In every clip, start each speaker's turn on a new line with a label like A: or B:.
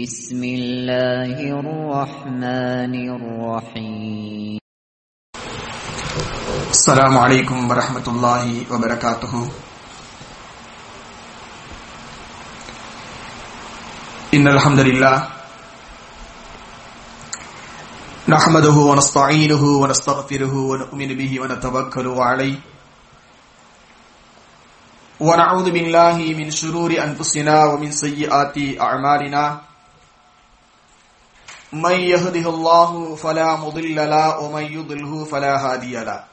A: بسم الله الرحمن الرحيم.
B: السلام عليكم ورحمة الله وبركاته. إن الحمد لله نحمده ونستعينه ونستغفره ونؤمن به ونتوكل عليه. ونعوذ بالله من شرور أنفسنا ومن سيئات أعمالنا. من يهده الله فلا مضل له ومن يضله فلا هادي له.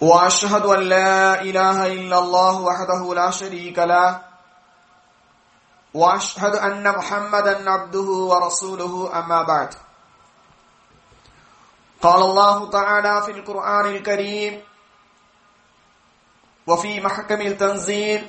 B: وأشهد أن لا إله إلا الله وحده لا شريك له. وأشهد أن محمدا عبده ورسوله أما بعد. قال الله تعالى في القرآن الكريم وفي محكم التنزيل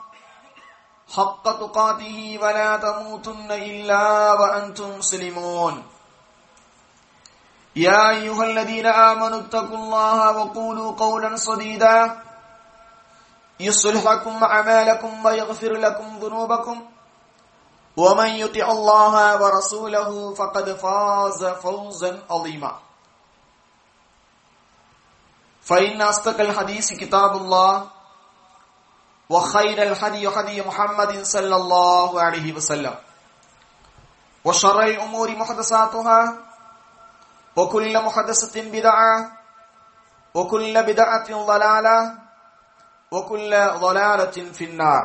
B: حق تقاته ولا تموتن إلا وأنتم مسلمون. يا أيها الذين آمنوا اتقوا الله وقولوا قولا صديدا يصلح لكم أعمالكم ويغفر لكم ذنوبكم. ومن يطع الله ورسوله فقد فاز فوزا عظيما. فإن أصدق الحديث كتاب الله. وخير الهدي هدي محمد صلى الله عليه وسلم وشر الأمور محدثاتها وكل محدثة بدعة وكل بدعة ضلالة وكل ضلالة في النار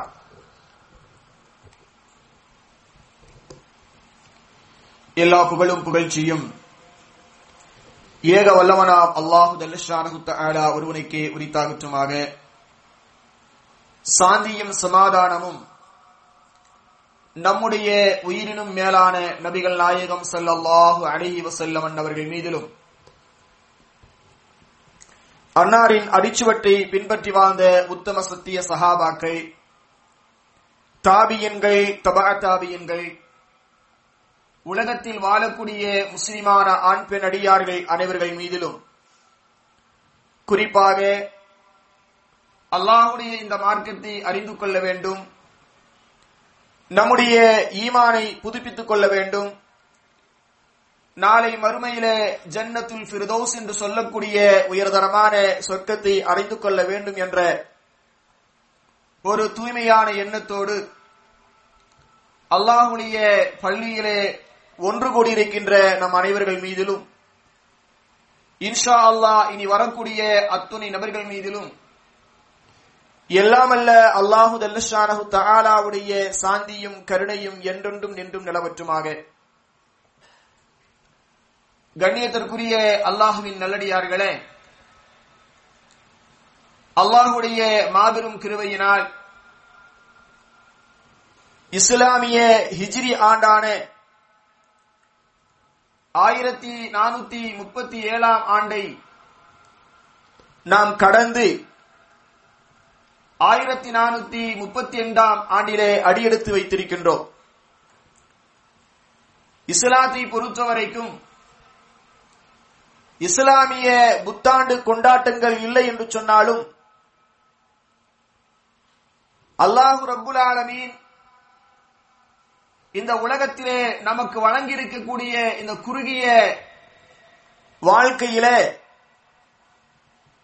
B: எல்லா புகழும் புகழ்ச்சியும் ஏக வல்லவனாம் அல்லாஹு தல்லஷானஹு தஆலா ஒருவனுக்கே உரித்தாகட்டுமாக சாந்தியும் சமாதானமும் நம்முடைய உயிரினும் மேலான நபிகள் நாயகம் செல்லல்லாஹு அலைஹி வஸல்லம் அவர்கள் மீதிலும். அன்னாரின் அடிச்சுவட்டை பின்பற்றி வாழ்ந்த உத்தம சத்திய சகாபாக்கள் தாபியன்கள் தபா தாபியன்கள் உலகத்தில் வாழக்கூடிய முஸ்லிமான ஆண் பெண் அடியார்கள் அனைவர்கள் மீதிலும் குறிப்பாக அல்லாஹுடைய இந்த மார்க்கத்தை அறிந்து கொள்ள வேண்டும். நம்முடைய ஈமானை புதுப்பித்துக் கொள்ள வேண்டும். நாளை மறுமையில ஜன்னத்துல் ஃபிர்தோஸ் என்று சொல்லக்கூடிய உயர்தரமான சொர்க்கத்தை அறிந்து கொள்ள வேண்டும் என்ற ஒரு தூய்மையான எண்ணத்தோடு அல்லாஹுடைய பள்ளியிலே ஒன்று கூடியிருக்கின்ற நம் அனைவர்கள் மீதிலும் இன்ஷா அல்லாஹ் இனி வரக்கூடிய அத்துணை நபர்கள் மீதிலும் எல்லாமல்ல அல்லாஹு தல்லஷானஹு தகாலாவுடைய சாந்தியும் கருணையும் என்றென்றும் நின்றும் நிலவற்றுமாக. கண்ணியத்திற்குரிய அல்லாஹுவின் நல்லடியார்களே அல்லாஹுடைய மாபெரும் கிருவையினால் இஸ்லாமிய ஹிஜ்ரி ஆண்டான ஆயிரத்தி நானூத்தி முப்பத்தி ஏழாம் ஆண்டை நாம் கடந்து ஆயிரத்தி நானூத்தி முப்பத்தி இரண்டாம் ஆண்டிலே அடியெடுத்து வைத்திருக்கின்றோம். இஸ்லாத்தை பொறுத்தவரைக்கும் இஸ்லாமிய புத்தாண்டு கொண்டாட்டங்கள் இல்லை என்று சொன்னாலும் அல்லாஹு ரபுல் ஆலமீன் இந்த உலகத்திலே நமக்கு வழங்கியிருக்கக்கூடிய இந்த குறுகிய வாழ்க்கையிலே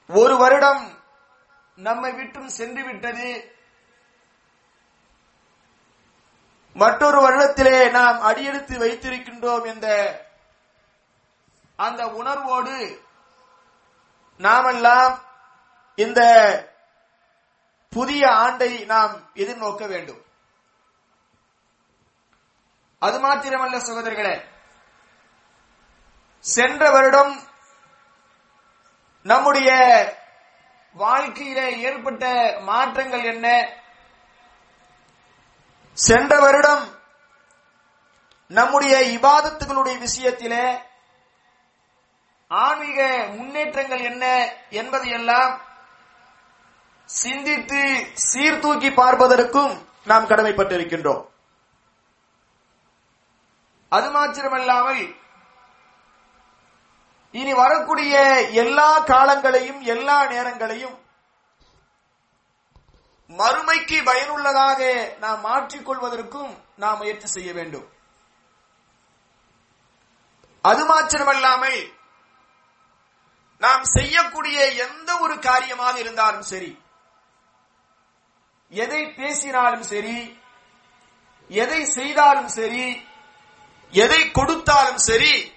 B: ஒரு வருடம் நம்மை விட்டும் சென்று விட்டது மற்றொரு வருடத்திலே நாம் அடியெடுத்து வைத்திருக்கின்றோம் என்ற அந்த உணர்வோடு நாமெல்லாம் இந்த புதிய ஆண்டை நாம் எதிர்நோக்க வேண்டும். அது மாத்திரமல்ல சகோதரர்களே சென்ற வருடம் நம்முடைய வாழ்க்கையில ஏற்பட்ட மாற்றங்கள் என்ன? சென்ற வருடம் நம்முடைய இபாதத்துகளுடைய விஷயத்திலே ஆன்மீக முன்னேற்றங்கள் என்ன என்பதையெல்லாம் சிந்தித்து சீர்தூக்கி பார்ப்பதற்கும் நாம் கடமைப்பட்டிருக்கின்றோம். அது மாத்திரமல்லாமல் இனி வரக்கூடிய எல்லா காலங்களையும் எல்லா நேரங்களையும் மறுமைக்கு பயனுள்ளதாக நாம் மாற்றிக்கொள்வதற்கும் நாம் முயற்சி செய்ய வேண்டும். அது மாத்திரமல்லாமல் நாம் செய்யக்கூடிய எந்த ஒரு காரியமாக இருந்தாலும் சரி எதை பேசினாலும் சரி எதை செய்தாலும் சரி எதை கொடுத்தாலும் சரி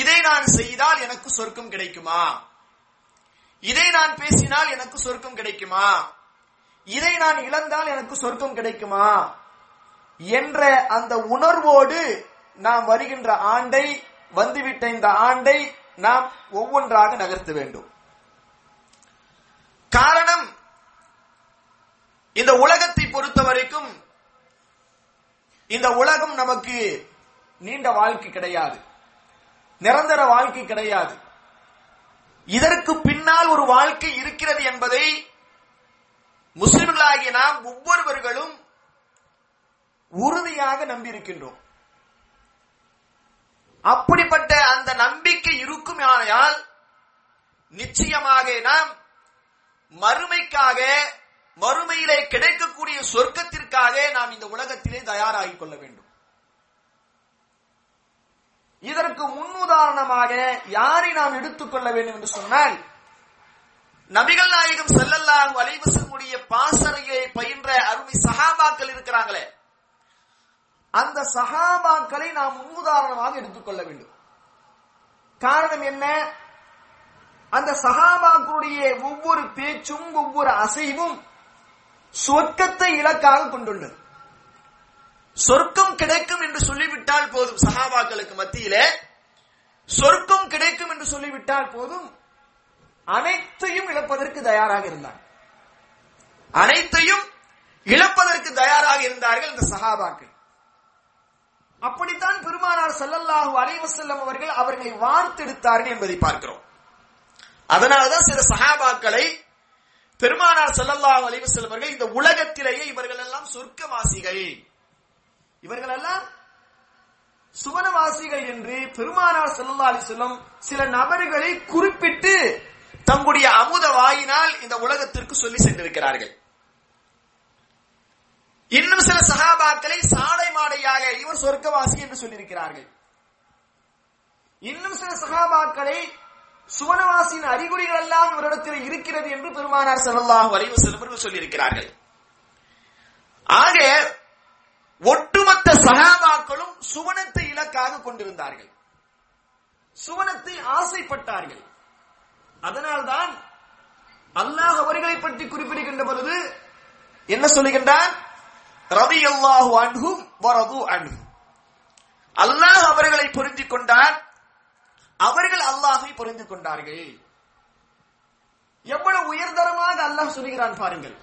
B: இதை நான் செய்தால் எனக்கு சொர்க்கம் கிடைக்குமா? இதை நான் பேசினால் எனக்கு சொர்க்கம் கிடைக்குமா? இதை நான் இழந்தால் எனக்கு சொர்க்கம் கிடைக்குமா? என்ற அந்த உணர்வோடு நாம் வருகின்ற ஆண்டை வந்துவிட்ட இந்த ஆண்டை நாம் ஒவ்வொன்றாக நகர்த்த வேண்டும். காரணம் இந்த உலகத்தை பொறுத்த வரைக்கும் இந்த உலகம் நமக்கு நீண்ட வாழ்க்கை கிடையாது. நிரந்தர வாழ்க்கை கிடையாது. இதற்கு பின்னால் ஒரு வாழ்க்கை இருக்கிறது என்பதை முஸ்லிம்களாகிய நாம் ஒவ்வொருவர்களும் உறுதியாக நம்பியிருக்கின்றோம். அப்படிப்பட்ட அந்த நம்பிக்கை இருக்கும் ஆனால் நிச்சயமாக நாம் மறுமைக்காக மறுமையிலே கிடைக்கக்கூடிய சொர்க்கத்திற்காக நாம் இந்த உலகத்திலே தயாராகிக் கொள்ள வேண்டும். இதற்கு முன்னுதாரணமாக யாரை நாம் எடுத்துக்கொள்ள வேண்டும் என்று சொன்னால் நபிகள் நாயகம் செல்லல்லாஹு அலைவசமுடைய பாசறையை பயின்ற அருமை சகாபாக்கள் இருக்கிறாங்களே அந்த சகாபாக்களை நாம் முன்னுதாரணமாக எடுத்துக்கொள்ள வேண்டும். காரணம் என்ன? அந்த சகாபாக்களுடைய ஒவ்வொரு பேச்சும் ஒவ்வொரு அசைவும் சொர்க்கத்தை இலக்காக கொண்டுள்ளது. சொர்க்கம் கிடைக்கும் என்று சொல்லிவிட்டால் போதும். சஹாபாக்களுக்கு மத்தியிலே சொர்க்கம் கிடைக்கும் என்று சொல்லிவிட்டால் போதும். அனைத்தையும் இழப்பதற்கு தயாராக இருந்தார். அனைத்தையும் இழப்பதற்கு தயாராக இருந்தார்கள் இந்த சஹாபாக்கள். அப்படித்தான் பெருமானார் செல்லல்லாஹு அலைவசல்லம் அவர்கள் அவர்களை வார்த்தெடுத்தார்கள் என்பதை பார்க்கிறோம். அதனாலதான் சில சஹாபாக்களை பெருமானார் செல்லல்லாஹு அலைவசல்லம் அவர்கள் இந்த உலகத்திலேயே இவர்கள் எல்லாம் சொர்க்கவாசிகள். இவர்கள் எல்லாம் சுவனவாசிகள் என்று பெருமானார் செல்லா அலி அலிசல்லம் சில நபர்களை குறிப்பிட்டு தங்களுடைய அமுத வாயினால் இந்த உலகத்திற்கு சொல்லி சென்றிருக்கிறார்கள். இன்னும் சில சகாபாக்களை சாடை மாடையாக இவர் சொர்க்கவாசி என்று சொல்லியிருக்கிறார்கள். இன்னும் சில சகாபாக்களை சுவனவாசியின் அறிகுறிகள் எல்லாம் இவரிடத்தில் இருக்கிறது என்று பெருமானார் செல்லல்லாஹு வரைவு செல்வர்கள் சொல்லியிருக்கிறார்கள். ஆக ஒட்டுமொத்த சகாபாக்களும் சுவனத்தை இலக்காக கொண்டிருந்தார்கள். சுவனத்தை ஆசைப்பட்டார்கள். அதனால்தான் அல்லாஹ் அவர்களை பற்றி குறிப்பிடுகின்ற பொழுது என்ன சொல்லுகின்றார் ரவி அல்லாஹு அன்ஹும் வரது அன்ஹு அல்லாஹ் அவர்களை புரிந்து கொண்டார் அவர்கள் அல்லாஹை புரிந்து கொண்டார்கள். எவ்வளவு உயர்தரமாக அல்லாஹ் சொல்லுகிறான் பாருங்கள்.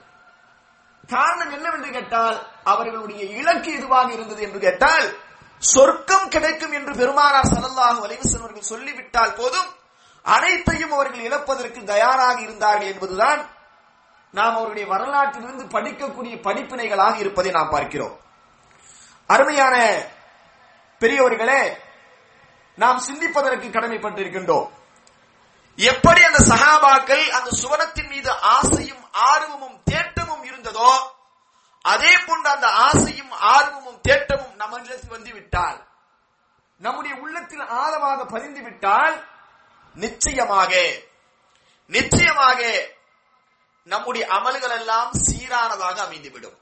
B: காரணம் என்னவென்று கேட்டால் அவர்களுடைய இலக்கு எதுவாக இருந்தது என்று கேட்டால் சொர்க்கம் கிடைக்கும் என்று பெருமானார் சல்லல்லாஹு வலைவசன் அவர்கள் சொல்லிவிட்டால் போதும். அனைத்தையும் அவர்கள் இழப்பதற்கு தயாராக இருந்தார்கள் என்பதுதான் நாம் அவருடைய வரலாற்றிலிருந்து படிக்கக்கூடிய படிப்பினைகளாக இருப்பதை நாம் பார்க்கிறோம். அருமையான பெரியவர்களே நாம் சிந்திப்பதற்கு கடமைப்பட்டிருக்கின்றோம். எப்படி அந்த சகாபாக்கள் அந்த சுவனத்தின் மீது ஆசையும் ஆர்வமும் தேட்டமும் இருந்ததோ அதே போன்ற அந்த ஆசையும் ஆர்வமும் தேட்டமும் நம்மிடத்தில் வந்து விட்டால் நம்முடைய உள்ளத்தில் ஆழமாக பதிந்து விட்டால் நிச்சயமாக நிச்சயமாக நம்முடைய அமல்கள் எல்லாம் சீரானதாக அமைந்துவிடும்.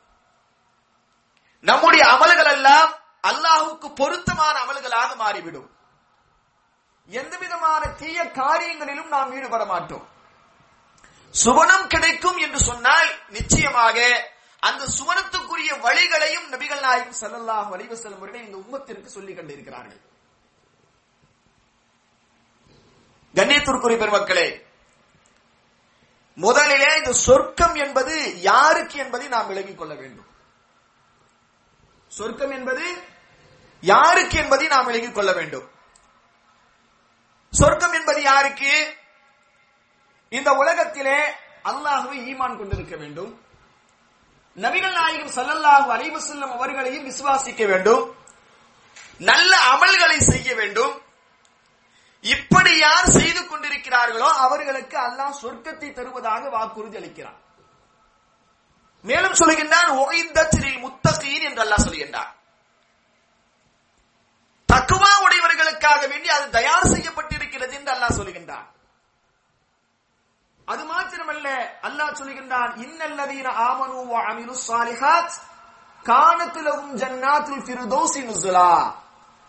B: நம்முடைய அமல்கள் எல்லாம் அல்லாஹுக்கு பொருத்தமான அமல்களாக மாறிவிடும். எந்த விதமான தீய காரியங்களிலும் நாம் ஈடுபட மாட்டோம் சுவனம் கிடைக்கும் என்று சொன்னால் நிச்சயமாக அந்த சுவனத்துக்குரிய வழிகளையும் நபிகள் நாயகம் சல்லல்லாஹ் செல்லும் அவர்கள் இந்த உம்மத்திற்கு சொல்லி கண்டிருக்கிறார்கள். கண்ணியத்திற்குரிய பெருமக்களே முதலிலே இந்த சொர்க்கம் என்பது யாருக்கு என்பதை நாம் விளங்கிக் கொள்ள வேண்டும். சொர்க்கம் என்பது யாருக்கு என்பதை நாம் விளங்கிக் கொள்ள வேண்டும். சொர்க்கம் என்பது யாருக்கு? இந்த உலகத்திலே அல்லாஹுவை ஈமான் கொண்டிருக்க வேண்டும். நபிகள் நாயகம் சல்லல்லாஹு அலைஹி அவர்களையும் விசுவாசிக்க வேண்டும். நல்ல அமல்களை செய்ய வேண்டும். இப்படி யார் செய்து கொண்டிருக்கிறார்களோ அவர்களுக்கு அல்லாஹ் சொர்க்கத்தை தருவதாக வாக்குறுதி அளிக்கிறார் மேலும் சொல்கின்றான் முத்தகீன் என்று அல்லாஹ் சொல்கின்றார் தக்குவா உடையவர்களுக்காக வேண்டி அது தயார் செய்யப்பட்டிருக்கிறது. என்று அல்லாஹ் சொல்கின்றான் அது மாத்திரமல்ல அல்லாஹ் சொல்கின்றான் இன்னல்லதீன ஆமனு வ அமிலு ஸாலிஹாத் கானத் லஹும் ஜன்னாத்துல் ஃபிர்தௌஸி நுஸுலா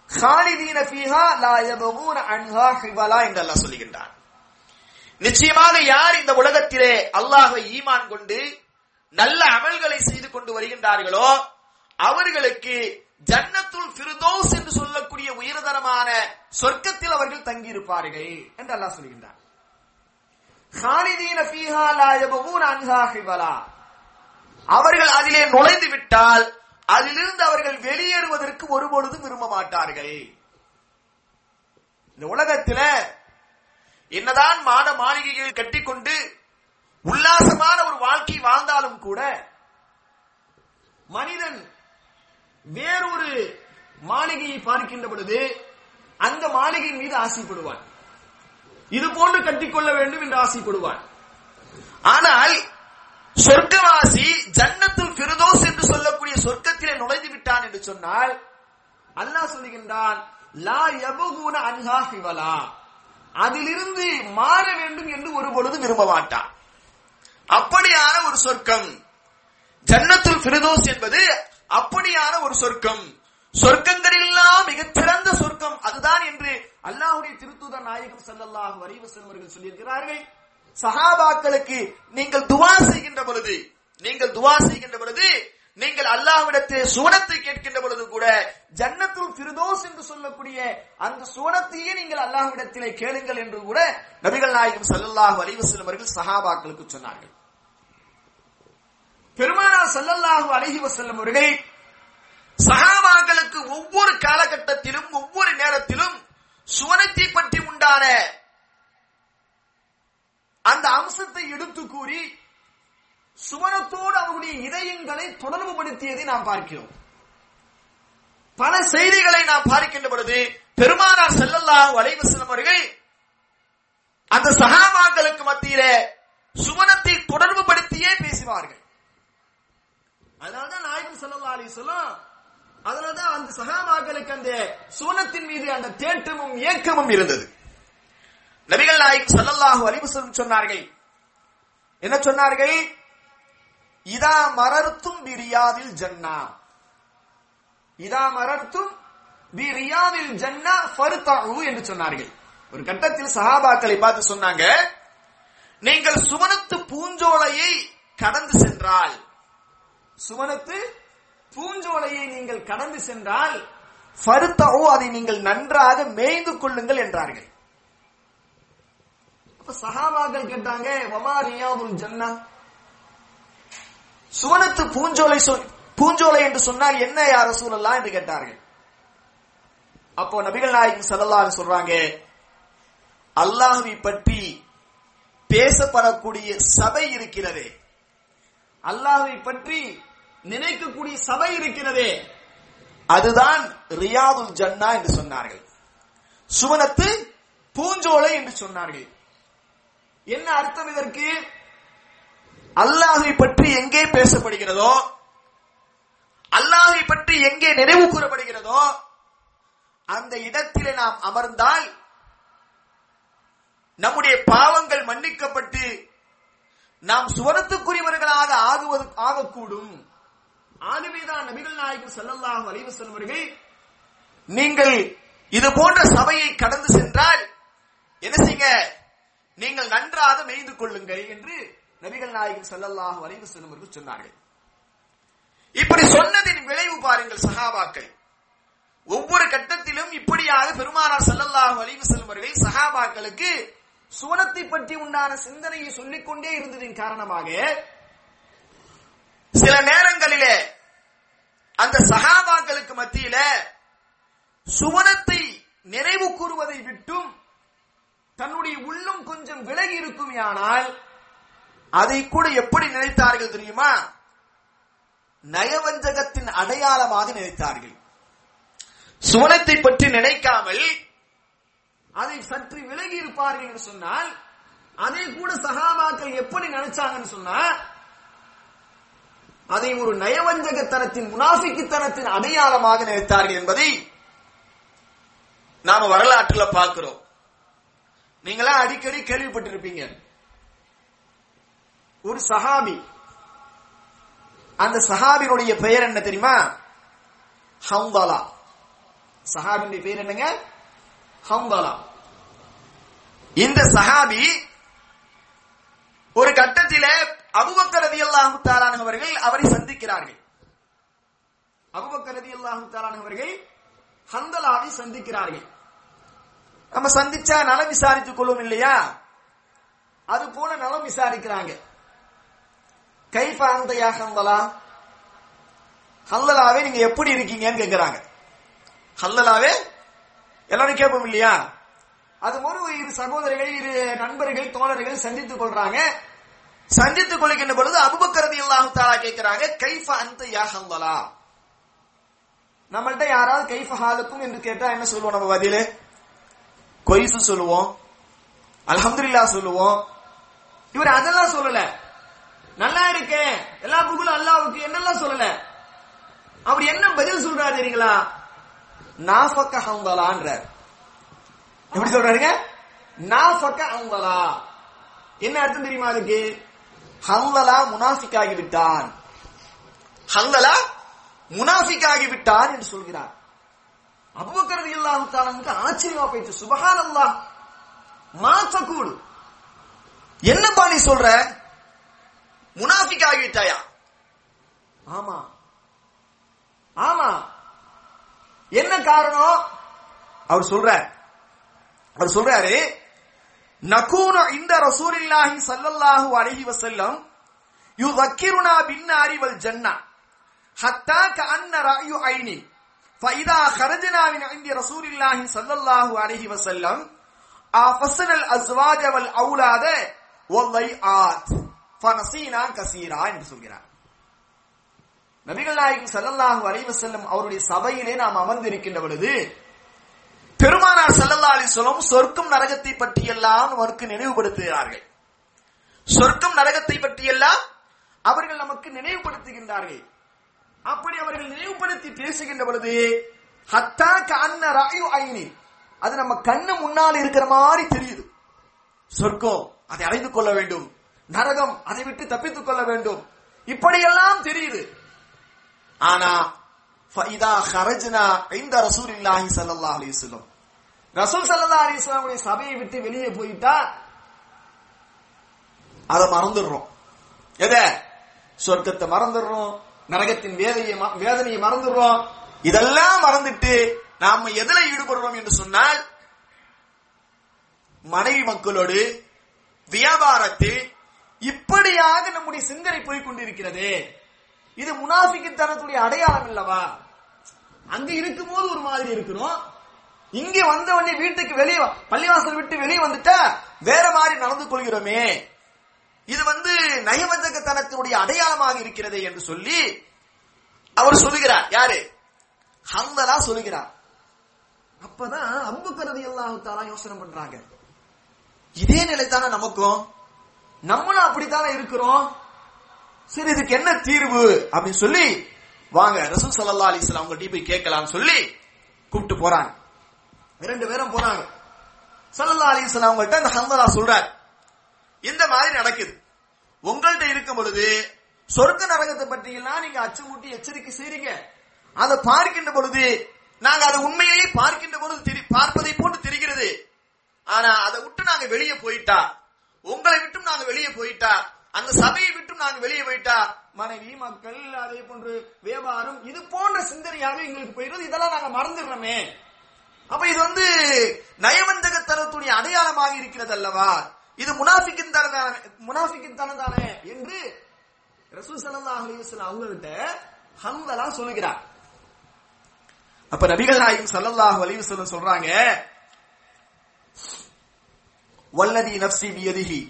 B: خالدين فيها لا يبغون عنها حولا என்று அல்லாஹ் சொல்கின்றான் நிச்சயமாக யார் இந்த உலகத்திலே அல்லாஹ்வை ஈமான் கொண்டு நல்ல அமல்களை செய்து கொண்டு வருகின்றார்களோ அவர்களுக்கு ஜன்னத்துள் பிரதோஸ் என்று சொல்லக்கூடிய உயர்தரமான சொர்க்கத்தில் அவர்கள் தங்கியிருப்பார்கள் என்று அல்லாஹ் சொல்கின்றார் அவர்கள் அதிலே நுழைந்து விட்டால் அதிலிருந்து அவர்கள் வெளியேறுவதற்கு ஒருபொழுதும் விரும்ப மாட்டார்கள். இந்த உலகத்தில என்னதான் மாட மாளிகைகள் கட்டிக்கொண்டு உல்லாசமான ஒரு வாழ்க்கை வாழ்ந்தாலும் கூட மனிதன் வேறொரு மாளிகையை பார்க்கின்ற பொழுது அந்த மாளிகையின் மீது ஆசைப்படுவான். இது போன்று கட்டிக்கொள்ள வேண்டும் என்று ஆசைப்படுவான். ஆனால் சொர்க்கவாசி ஜன்னத்துல் பிரதோஸ் என்று சொல்லக்கூடிய சொர்க்கத்திலே நுழைந்து விட்டான் என்று சொன்னால் அல்லாஹ் சொல்லுகின்றான் லா யபகுன அன்ஹா ஹிவலா. அதிலிருந்து மாற வேண்டும் என்று ஒரு பொழுது விரும்ப மாட்டான். அப்படியான ஒரு சொர்க்கம். ஜன்னத்துல் பிரதோஸ் என்பது அப்படியான ஒரு சொர்க்கம். சொர்க்கங்களெல்லாம் மிகச்சிறந்த சொர்க்கம். அதுதான் என்று அல்லாஹ்வுடைய திருத்துத நாயகம் ஸல்லல்லாஹு அலைஹி அவர்கள் சொல்லியிருக்கிறார்கள். சஹாபாக்களுக்கு நீங்கள் துவா செய்கின்ற பொழுது நீங்கள் துவா செய்கின்ற பொழுது நீங்கள் அல்லாஹ்விடத்தில் சுவனத்தை கேட்கின்ற பொழுது கூட ஜன்னத்துல் திருதோஸ் என்று சொல்லக்கூடிய அந்த சுவனத்தையே நீங்கள் அல்லாஹ்விடத்திலே கேளுங்கள் என்று கூட நபிகள் நாயகம் ஸல்லல்லாஹு அலைஹி அவர்கள் சஹாபாக்களுக்கு சொன்னார்கள். பெருமானார் சல்லல்லாஹு அழகி செல்லும் அவர்கள் சகாபாக்களுக்கு ஒவ்வொரு காலகட்டத்திலும் ஒவ்வொரு நேரத்திலும் சுவனத்தை பற்றி உண்டான அந்த அம்சத்தை எடுத்து கூறி சுவனத்தோடு அவருடைய இதயங்களை தொடர்பு படுத்தியதை நாம் பார்க்கிறோம். பல செய்திகளை நாம் பார்க்கின்ற பொழுது பெருமானார் செல்லல்லாஹு அலைவு செல்லும் அவர்கள் அந்த சகாபாக்களுக்கு மத்தியில சுவனத்தை தொடர்பு படுத்தியே பேசுவார்கள். அதனால்தான் நாயகம் செல்லல்லா அலி சொல்லும் அதனால்தான் அந்த சகாபாக்களுக்கு அந்த சுவனத்தின் மீது அந்த தேட்டமும் ஏக்கமும் இருந்தது. நபிகள் நாயக் ஸல்லல்லாஹு அலைஹி சொன்னார்கள். என்ன சொன்னார்கள்? இதா மரர்த்தும் பிரியாதில் ஜன்னா. இதா மரர்த்தும் பி ரியாதில் ஜன்னா ஃபர்தஉ என்று சொன்னார்கள். ஒரு கட்டத்தில் சஹாபாக்களை பார்த்து சொன்னாங்க நீங்கள் சுவனத்து பூஞ்சோலையை கடந்து சென்றால் சுவனத்து பூஞ்சோலையை நீங்கள் கடந்து சென்றால் ஃபர்தஉ அதை நீங்கள் நன்றாக மேய்ந்து கொள்ளுங்கள் என்றார்கள். சஹாபாக்கள் கேட்டாங்க வமா ரியாதுல் ஜன்னா? சுவனத்து பூஞ்சோலை சொல் பூஞ்சோலை என்று சொன்னால் என்ன யார் ரசூலல்லா என்று கேட்டார்கள். அப்போ நபிகள் நாயகம் அலைஹி சொல்றாங்க அல்லாஹ்வை பற்றி பேசப்படக்கூடிய சபை இருக்கிறதே. அல்லாஹ்வை பற்றி நினைக்கக்கூடிய சபை இருக்கிறதே. அதுதான் ரியாதுல் ஜன்னா என்று சொன்னார்கள். சுவனத்து பூஞ்சோலை என்று சொன்னார்கள். என்ன அர்த்தம் இதற்கு? அல்லாஹை பற்றி எங்கே பேசப்படுகிறதோ அல்லாஹை பற்றி எங்கே நினைவு கூறப்படுகிறதோ அந்த இடத்திலே நாம் அமர்ந்தால் நம்முடைய பாவங்கள் மன்னிக்கப்பட்டு நாம் சுவனத்துக்குரியவர்களாக ஆகுவது ஆகக்கூடும். ஆகவேதான் நபிகள் நாயகம் செல்லல்லாம் அலைஹி வஸல்லம் அவர்கள் நீங்கள் இது போன்ற சபையை கடந்து சென்றால் என்ன செய்ய நீங்கள் நன்றாக மெய்து கொள்ளுங்கள் என்று நபிகள் நாயகம் செல்லல்லாக வரைவு செல்லும் அவர்கள் சொன்னார்கள். இப்படி சொன்னதின் விளைவு பாருங்கள் சகாபாக்கள் ஒவ்வொரு கட்டத்திலும் இப்படியாக பெருமானார் ஸல்லல்லாஹு அலைஹி செல்வர்கள் சகாபாக்களுக்கு சஹாபாக்களுக்கு சுவனத்தை பற்றி உண்டான சிந்தனையை சொல்லிக்கொண்டே இருந்ததின் காரணமாக சில நேரங்களிலே அந்த சகாபாக்களுக்கு மத்தியில சுவனத்தை நிறைவு கூறுவதை விட்டும் தன்னுடைய உள்ளம் கொஞ்சம் விலகி இருக்குமையானால் அதை கூட எப்படி நினைத்தார்கள் தெரியுமா? நயவஞ்சகத்தின் அடையாளமாக நினைத்தார்கள். சுவனத்தை பற்றி நினைக்காமல் அதை சற்று விலகி இருப்பார்கள் என்று சொன்னால் அதை கூட சகாபாக்கள் எப்படி நினைச்சாங்கன்னு சொன்னா அதை ஒரு நயவஞ்சகத்தனத்தின் முனாஃபிக்குத்தனத்தின் அடையாளமாக நினைத்தார்கள் என்பதை நாம வரலாற்றுல பார்க்கிறோம். நீங்களா அடிக்கடி கேள்விப்பட்டிருப்பீங்க. ஒரு சஹாபி அந்த சஹாபினுடைய பெயர் என்ன தெரியுமா? ஹம்பாலா. சஹாபினுடைய பெயர் என்னங்க? ஹம்பாலா. இந்த சஹாபி ஒரு கட்டத்திலே அபுபக்கர் ரதியல்லாஹு தாலான் அவர்கள் அவரை சந்திக்கிறார்கள். அபுபக்கர் ரதியல்லாஹு தாலான் அவர்கள் ஹந்தலாவை சந்திக்கிறார்கள். நம்ம சந்திச்சா நலம் விசாரித்துக் கொள்ளும் இல்லையா? அது போல நலம் விசாரிக்கிறாங்க. கைஃப அந்தையா ஹந்தலா? ஹல்லலாவே நீங்க எப்படி இருக்கீங்கன்னு கேட்கிறாங்க ஹல்லலாவே எல்லாரும் கேட்போம் இல்லையா? அது ஒரு இரு சகோதரிகள் இரு நண்பர்கள் தோழர்கள் சந்தித்துக் கொள்றாங்க. சந்தித்துக் கொள்கின்ற பொழுது அபுபக்கரதி இல்லாஹு தாலா கேட்கிறாங்க கைஃப அந்த யா ஹல்லலா? நம்மள்ட்ட யாராவது கைஃப ஹாலுக்கும் என்று கேட்டா என்ன சொல்லுவோம் நம்ம பதிலு? கொய்சு சொல்லுவோம் அலமதுல்லா சொல்லுவோம். இவர் அதெல்லாம் சொல்லல. நல்லா இருக்கேன். எல்லா புகழும் அல்லாவுக்கு என்னெல்லாம் சொல்லல? அவர் என்ன பதில் சொல்றாரு தெரியுங்களா? நாஃபக்க ஹந்தலான்றார் எப்படி சொல்றாருங்க? நாஃபக்க ஹந்தலா என்ன அர்த்தம் தெரியுமா அதுக்கு? ஹல்லலா முனாஃபிக்காகி விட்டான் ஹல்லலா முனாஃபிக்காகி விட்டான் என்று சொல்கிறார். அபுபக்கர் இல்லாஹு வந்து ஆச்சரியமா போயிடுச்சு சுபஹான் அல்லாஹ் மாத்தக்கூடு என்னப்பா நீ சொல்ற? முனாஃபிக் ஆகிவிட்டாயா ஆமா. ஆமா. என்ன காரணம்? அவர் சொல்ற அவர் சொல்றாரு நகூன இந்த ரசூலில்லாஹி சல்லல்லாஹு அலைஹி வசல்லம் யுதக்கிருனா பின்னாரி வல் ஜன்னா. ஹத்தா க கஅன்ன ரஅயு ஐனி. ஃபைதா ஹரஜனாவின் மின் இந்தி ரசூலில்லாஹி சல்லல்லாஹு அலைஹி வசல்லம் ஆஃபஸ்னல் அஸ்வாஜ வல் அவுலாத வல்லை ஆத் ஃபனசீனா கசீரா என்று சொல்கிறார். நபிகள் நாயகம் சல்லல்லாஹு அலைஹி வசல்லம் அவருடைய சபையிலே நாம் அமர்ந்திருக்கின்ற பொழுது பெருமானார் ஸல்லல்லாஹு அலிஸ்வலம் சொர்க்கம் நரகத்தை பற்றியெல்லாம் அவருக்கு நினைவுபடுத்துகிறார்கள். சொர்க்கம் நரகத்தை பற்றியெல்லாம் அவர்கள் நமக்கு நினைவுபடுத்துகின்றார்கள். அப்படி அவர்கள் நினைவுபடுத்தி பேசுகின்ற பொழுது ஹத்தா கண்ண ராயு ஐனி. அது நம்ம கண்ணு முன்னால் இருக்கிற மாதிரி தெரியுது. சொர்க்கம் அதை அடைந்து கொள்ள வேண்டும். நரகம் அதை விட்டு தப்பித்துக் கொள்ள வேண்டும். இப்படியெல்லாம் தெரியுது. ஆனா ஃபைதா ஹரஜ்னா இந்த ரசூல் இல்லாஹி ஸல்லல்லாஹு அலைஹி வஸல்லம். ரசூல் சல்லா அலி இஸ்லாமுடைய சபையை விட்டு வெளியே போயிட்டா அதை மறந்துடுறோம். எத? சொர்க்கத்தை மறந்துடுறோம் நரகத்தின் வேதையை வேதனையை மறந்துடுறோம். இதெல்லாம் மறந்துட்டு நாம எதுல ஈடுபடுறோம் என்று சொன்னால் மனைவி மக்களோடு வியாபாரத்தில் இப்படியாக நம்முடைய சிந்தனை போய் கொண்டிருக்கிறது. இது முனாஃபிக்குத்தனத்துடைய அடையாளம் இல்லவா அங்க இருக்கும்போது ஒரு மாதிரி இருக்கிறோம். இங்க வந்த உடனே வீட்டுக்கு வெளியே பள்ளிவாசல் விட்டு வெளியே வந்துட்டா வேற மாதிரி நடந்து கொள்கிறோமே. இது வந்து நயவஞ்சகத்தனத்தினுடைய அடையாளமாக இருக்கிறது என்று சொல்லி அவர் சொல்லுகிறார். யாரு? ஹந்தலா சொல்லுகிறார். அப்பதான் அம்புக்கரதி அல்லாஹு யோசனை பண்றாங்க. இதே நிலை தானே நமக்கும். நம்மளும் அப்படித்தானே இருக்கிறோம். சரி இதுக்கு என்ன தீர்வு? அப்படின்னு சொல்லி வாங்க ரசூல் சல்லா அலிஸ்லாம் வஸல்லம் போய் கேட்கலாம்னு சொல்லி கூப்பிட்டு போறாங்க. இரண்டு பேரும் போறாங்க சல்லா அலி அவங்கள்ட்ட அந்த ஹந்தலா சொல்றார். இந்த மாதிரி நடக்குது. உங்கள்கிட்ட இருக்கும் பொழுது சொர்க்க நரகத்தை பற்றியெல்லாம் நீங்க அச்சுமூட்டி எச்சரிக்கை செய்றீங்க. அதை பார்க்கின்ற பொழுது நாங்க அதை உண்மையிலேயே பார்க்கின்ற பொழுது தெரி- பார்ப்பதை போன்று தெரிகிறது. ஆனா அதை விட்டு நாங்க வெளியே போயிட்டா? உங்களை விட்டும் நாங்க வெளியே போயிட்டா? அந்த சபையை விட்டும் நாங்க வெளியே போயிட்டா? மனைவி மக்கள் அதே போன்று வியாபாரம் இது போன்ற சிந்தனையாக எங்களுக்கு போயிருந்தது இதெல்லாம் நாங்க மறந்துடுறோமே. அப்ப இது வந்து நயவஞ்சகத்தனத்துடைய அடையாளமாக இருக்கிறது அல்லவா இது முனாஃபிக்கின் தனதான முனாஃபிக்கின் தனதானே என்று ரசூல் சல்லா அலிவசல் அவங்கள்ட்ட ஹம்பலா சொல்லுகிறார். அப்ப நபிகள் நாயகம் சல்லல்லாஹ் அலிவசல் சொல்றாங்க வல்லதி நப்சி பியதிஹி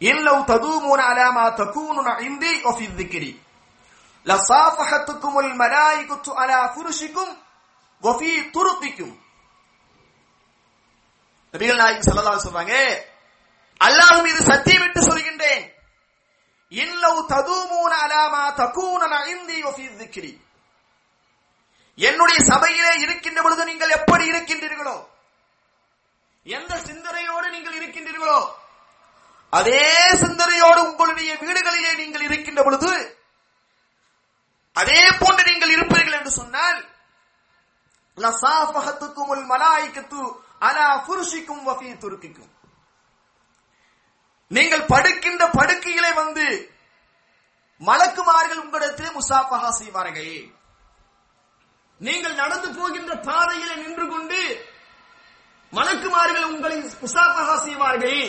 B: இல்லவு ததூமூன அலாமா தகூனு இந்தி ஒஃபி திக்கிரி லசாஃபஹத்துக்கும் அல் மலாயிகுத்து அலா ஃபுருஷிக்கும் வஃபி துருத்திக்கும். நபிகள் நாயகம் செல்லலாம் சொல்றாங்க இது சத்தியம் விட்டு சொல்கின்றேன். இல்லவு ததுமூன அலாமா தகூன இந்தி வஃபி திக்கிரி என்னுடைய சபையிலே இருக்கின்ற பொழுது நீங்கள் எப்படி இருக்கின்றீர்களோ எந்த சிந்தனையோடு நீங்கள் இருக்கின்றீர்களோ அதே சிந்தனையோடு உங்களுடைய வீடுகளிலே நீங்கள் இருக்கின்ற பொழுது அதே போன்று நீங்கள் இருப்பீர்கள் என்று சொன்னால் லசாஃபஹத்துக்கும் உல் மலாய்க்கத்து அலா ஃபுருஷிக்கும் வஃபி துருக்கிக்கும். நீங்கள் படுக்கின்ற படுக்கையிலே வந்து மலக்குமார்கள் உங்களிடத்தில் முசாஃபஹா செய்வார்கள். நீங்கள் நடந்து போகின்ற பாதையில் நின்று கொண்டு மலக்குமார்கள் உங்களை முசாஃபஹா செய்வார்கள்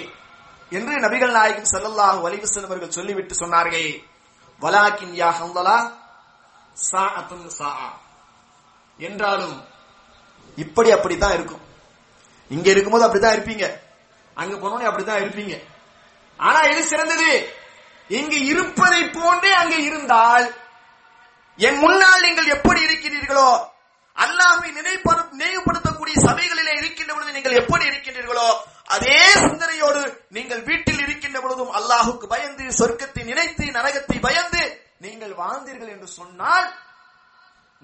B: என்று நபிகள் நாயகம் செல்லல்லாக அலைஹி செல்வர்கள் அவர்கள் சொல்லிவிட்டு சொன்னார்கள். வலாக்கின் யா ஹந்தலா சாஅத்துன் சா என்றாலும் இப்படி அப்படித்தான் இருக்கும். இங்க இருக்கும்போது அப்படித்தான் இருப்பீங்க. அங்க போனோடனே அப்படித்தான் இருப்பீங்க. ஆனா எது சிறந்தது? இங்கு இருப்பதை போன்றே அங்கே இருந்தால் என் முன்னால் நீங்கள் எப்படி இருக்கிறீர்களோ அல்லாஹை நினைப்படு நினைவுபடுத்தக்கூடிய சபைகளிலே இருக்கின்ற பொழுது நீங்கள் எப்படி இருக்கின்றீர்களோ அதே சிந்தனையோடு நீங்கள் வீட்டில் இருக்கின்ற பொழுதும் அல்லாஹுக்கு பயந்து சொர்க்கத்தை நினைத்து நரகத்தை பயந்து நீங்கள் வாழ்ந்தீர்கள் என்று சொன்னால்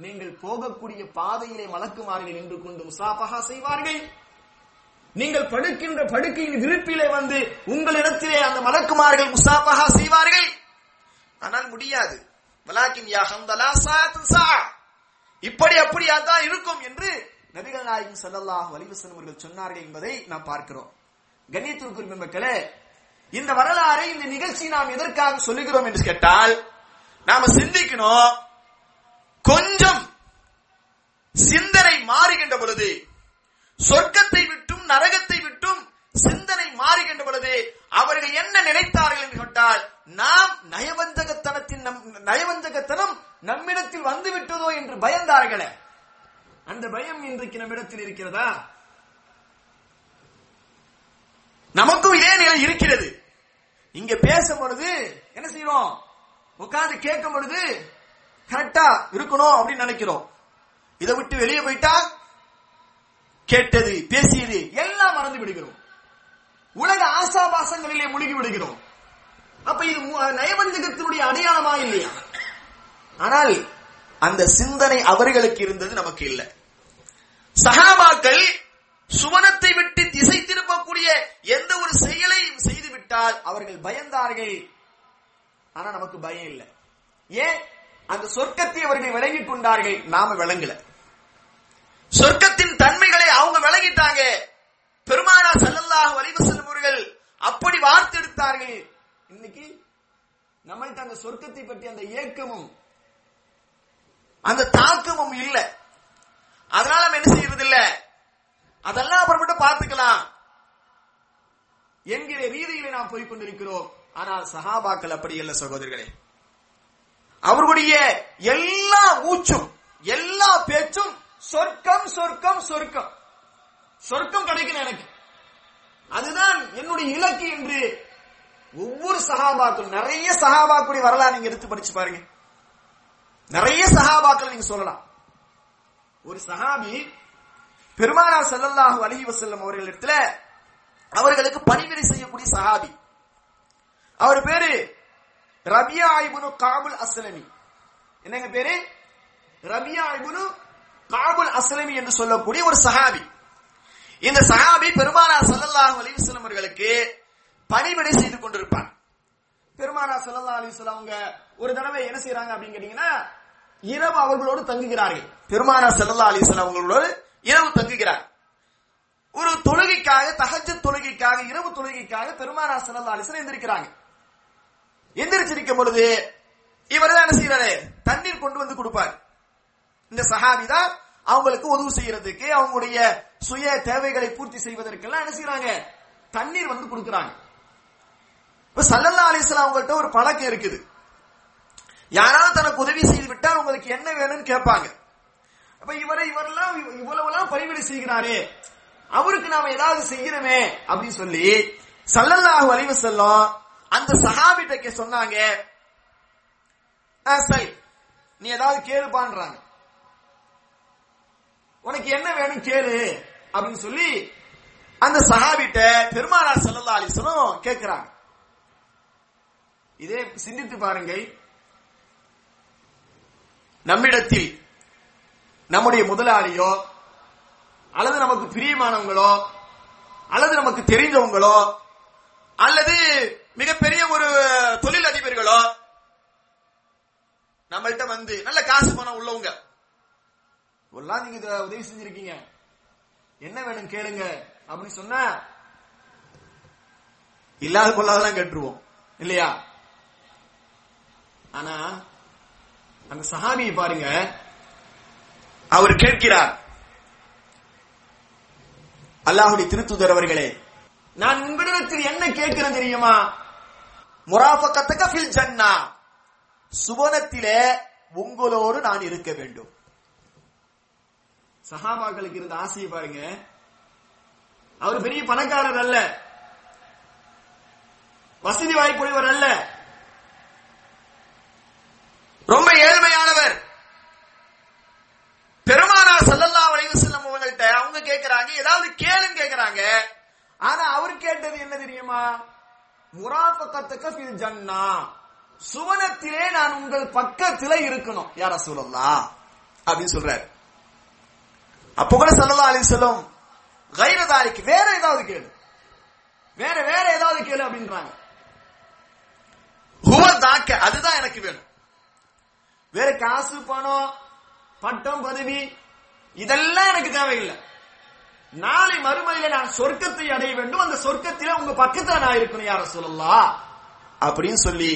B: நீங்கள் போகக்கூடிய பாதையிலே மலக்குமார்கள் நின்று கொண்டு முசாபகா செய்வார்கள். நீங்கள் படுக்கின்ற படுக்கையின் விருப்பிலே வந்து உங்களிடத்திலே அந்த மலக்குமார்கள் முசாபகா செய்வார்கள். ஆனால் முடியாது. வலாக்கின் யா ஹம்தலா இப்படி அப்படியா தான் இருக்கும் என்று நபிகள் நாயகம் ஸல்லல்லாஹு வலிவசன் அவர்கள் சொன்னார்கள் என்பதை நாம் பார்க்கிறோம். கண்ணியத்திற்குரிய மக்களே இந்த வரலாறை இந்த நிகழ்ச்சி நாம் எதற்காக சொல்லுகிறோம் என்று கேட்டால் நாம சிந்திக்கணும். கொஞ்சம் சிந்தனை மாறுகின்ற பொழுது சொர்க்கத்தை விட்டும் நரகத்தை விட்டும் சிந்தனை மாறுகின்ற பொழுது அவர்கள் என்ன நினைத்தார்கள் என்று கேட்டால் நாம் நயவஞ்சகத்தனத்தின் நம் நயவஞ்சகத்தனம் நம்மிடத்தில் வந்து விட்டதோ என்று பயந்தார்களே. அந்த பயம் இன்றைக்கு நம்மிடத்தில் இருக்கிறதா? நமக்கும் இதே நிலை இருக்கிறது. இங்க பேசும் பொழுது என்ன செய்யறோம் உட்கார்ந்து கேட்கும் பொழுது கரெக்டா இருக்கணும் அப்படின்னு நினைக்கிறோம். இதை விட்டு வெளியே போயிட்டா கேட்டது பேசியது எல்லாம் மறந்து விடுகிறோம். உலக ஆசாபாசங்களிலே முழுகி விடுகிறோம். அப்ப இது நயவஞ்சகத்தினுடைய அடையாளமா இல்லையா? ஆனால் அந்த சிந்தனை அவர்களுக்கு இருந்தது நமக்கு இல்லை. சகாபாக்கள் சுவனத்தை விட்டு திசை திருப்பக்கூடிய எந்த ஒரு செயலையும் செய்து விட்டால் அவர்கள் பயந்தார்கள். ஆனா நமக்கு பயம் இல்லை. ஏன்? அந்த சொர்க்கத்தை அவர்கள் விளங்கிக் கொண்டார்கள். நாம விளங்கல. சொர்க்கத்தின் தன்மைகளை அவங்க விளங்கிட்டாங்க. பெருமானா ஸல்லல்லாஹு அலைஹி வஸல்லம் அவர்கள் அப்படி வார்த்தெடுத்தார்கள் இன்னைக்கு நம்மள்ட்ட அந்த சொர்க்கத்தை பற்றி அந்த ஏக்கமும் அந்த தாக்கமும் இல்ல. அதனால நம்ம என்ன செய்யறது இல்ல அதெல்லாம் அப்புறமேட்டு பார்த்துக்கலாம். என்கிற ரீதியிலே நாம் போய் கொண்டிருக்கிறோம். ஆனால் சஹாபாக்கள் அப்படி இல்ல சகோதரர்களே. அவர்களுடைய எல்லா மூச்சும் எல்லா பேச்சும் சொர்க்கம் சொர்க்கம் சொர்க்கம். சொர்க்கம் கிடைக்கணும் எனக்கு. அதுதான் என்னுடைய இலக்கு என்று ஒவ்வொரு சகாபாக்கள் நிறைய சகாபாக்களுடைய வரலாறு நீங்க எடுத்து படிச்சு பாருங்க. நிறைய சகாபாக்கள் நீங்க சொல்லலாம். ஒரு சஹாபி பெருமானார் ஸல்லல்லாஹு அலைஹி வஸல்லம் அவர்களிடத்துல அவர்களுக்கு பணிவிடை செய்யக்கூடிய சகாபி. அவர் பேரு ரபியா இப்னு காபுல் அஸ்லமி. என்னங்க பேரு? ரபியா இப்னு காபுல் அஸ்லமி என்று சொல்லக்கூடிய ஒரு சஹாபி. இந்த சஹாபி பெருமானார் சல்லல்லாஹு அலைஹி வஸல்லம் அவர்களுக்கு பணிவிடை செய்து கொண்டிருப்பான் பெருமானார் ஸல்லல்லாஹு அலைஹி வஸல்லம் அவங்க ஒரு தடவை என்ன செய்றாங்க அப்படின்னு கேட்டீங்கன்னா இரவு அவர்களோடு தங்குகிறார்கள். பெருமானார் ஸல்லல்லாஹு அலைஹி வஸல்லம் அவர்களோடு இரவு தங்குகிறார். ஒரு தொழுகைக்காக தகஜ தொழுகைக்காக இரவு தொழுகைக்காக பெருமானார் ஸல்லல்லாஹு அலைஹி வஸல்லம் எந்திரிச்சிருக்கும் பொழுது இவர் தான் என்ன செய்யறாரு தண்ணீர் கொண்டு வந்து கொடுப்பார். இந்த சஹாபி தான் அவங்களுக்கு உதவு செய்யறதுக்கு அவங்களுடைய சுய தேவைகளை பூர்த்தி செய்வதற்கெல்லாம் என்ன செய்யறாங்க தண்ணீர் வந்து கொடுக்கறாங்க. இப்ப சல்லல்லா அலிஸ்லாம் அவங்கள்ட்ட ஒரு பழக்கம் இருக்குது. யாராவது தனக்கு உதவி செய்து விட்டால் உங்களுக்கு என்ன வேணும்னு கேட்பாங்க. அப்ப இவரை இவரெல்லாம் இவ்வளவுலாம் எல்லாம் செய்கிறாரே அவருக்கு நாம ஏதாவது செய்யணுமே அப்படின்னு சொல்லி சல்லல்லாஹு அலைஹி செல்லும் அந்த சஹாபிட்ட சொன்னாங்க சரி நீ ஏதாவது கேளுப்பான்றாங்க. உனக்கு என்ன வேணும் கேளு அப்படின்னு சொல்லி அந்த சஹாபிட்ட பெருமானார் செல்லல்லா அலிசனும் கேட்கிறாங்க இதே சிந்தித்து பாருங்கள். நம்மிடத்தில் நம்முடைய முதலாளியோ அல்லது நமக்கு பிரியமானவங்களோ அல்லது நமக்கு தெரிஞ்சவங்களோ அல்லது மிகப்பெரிய ஒரு தொழில் அதிபர்களோ நம்மள்கிட்ட வந்து நல்ல காசு பணம் உள்ளவங்க. எல்லாம் நீங்க இத உதவி செஞ்சிருக்கீங்க. என்ன வேணும் கேளுங்க. அப்படின்னு சொன்னா இல்லாத கொள்ளாதெல்லாம் கேட்டுருவோம். இல்லையா? ஆனா அந்த சஹாபியை பாருங்க. அவர் கேட்கிறார் அல்லாஹுடைய திருத்துதர் அவர்களே நான் உங்களிடத்தில் என்ன கேட்கிறேன் தெரியுமா? முராஃபக்கத்தக்க ஃபில் ஜன்னா சுவனத்திலே உங்களோடு நான் இருக்க வேண்டும். சஹாபாக்களுக்கு இருந்த ஆசையை பாருங்க. அவர் பெரிய பணக்காரர் அல்ல. வசதி வாய்ப்புடையவர் அல்ல. ரொம்ப ஏழ்மையானவர். பெருமானார் ஸல்லல்லாஹு அலைஹி வஸல்லம் அவங்கள்ட்ட அவங்க கேக்குறாங்க ஏதாவது கேளுன்னு கேக்குறாங்க. ஆனா அவர் கேட்டது என்ன தெரியுமா? முராஃபக்கத்துக்க ஃபில் ஜன்னா சுவனத்திலே நான் உங்கள் பக்கத்துல இருக்கணும். யார ரசூலுல்லாஹ். அப்படின்னு சொல்றாரு. அப்போ கூட சொல்லலாம் அலைஹி சொல்லும் கைரதாரிக்கு வேற ஏதாவது கேளு. வேற வேற ஏதாவது கேளு அப்படின்றாங்க. ஹுவ தாக்க அதுதான் எனக்கு வேணும். வேற காசு பணம் பட்டம் பதவி இதெல்லாம் எனக்கு தேவையில்லை. நாளை மறுமையில நான் சொர்க்கத்தை அடைய வேண்டும். அந்த சொர்க்கத்தில உங்க பக்கத்துல நான் இருக்கணும் யார சொல்லலாம் அப்படின்னு சொல்லி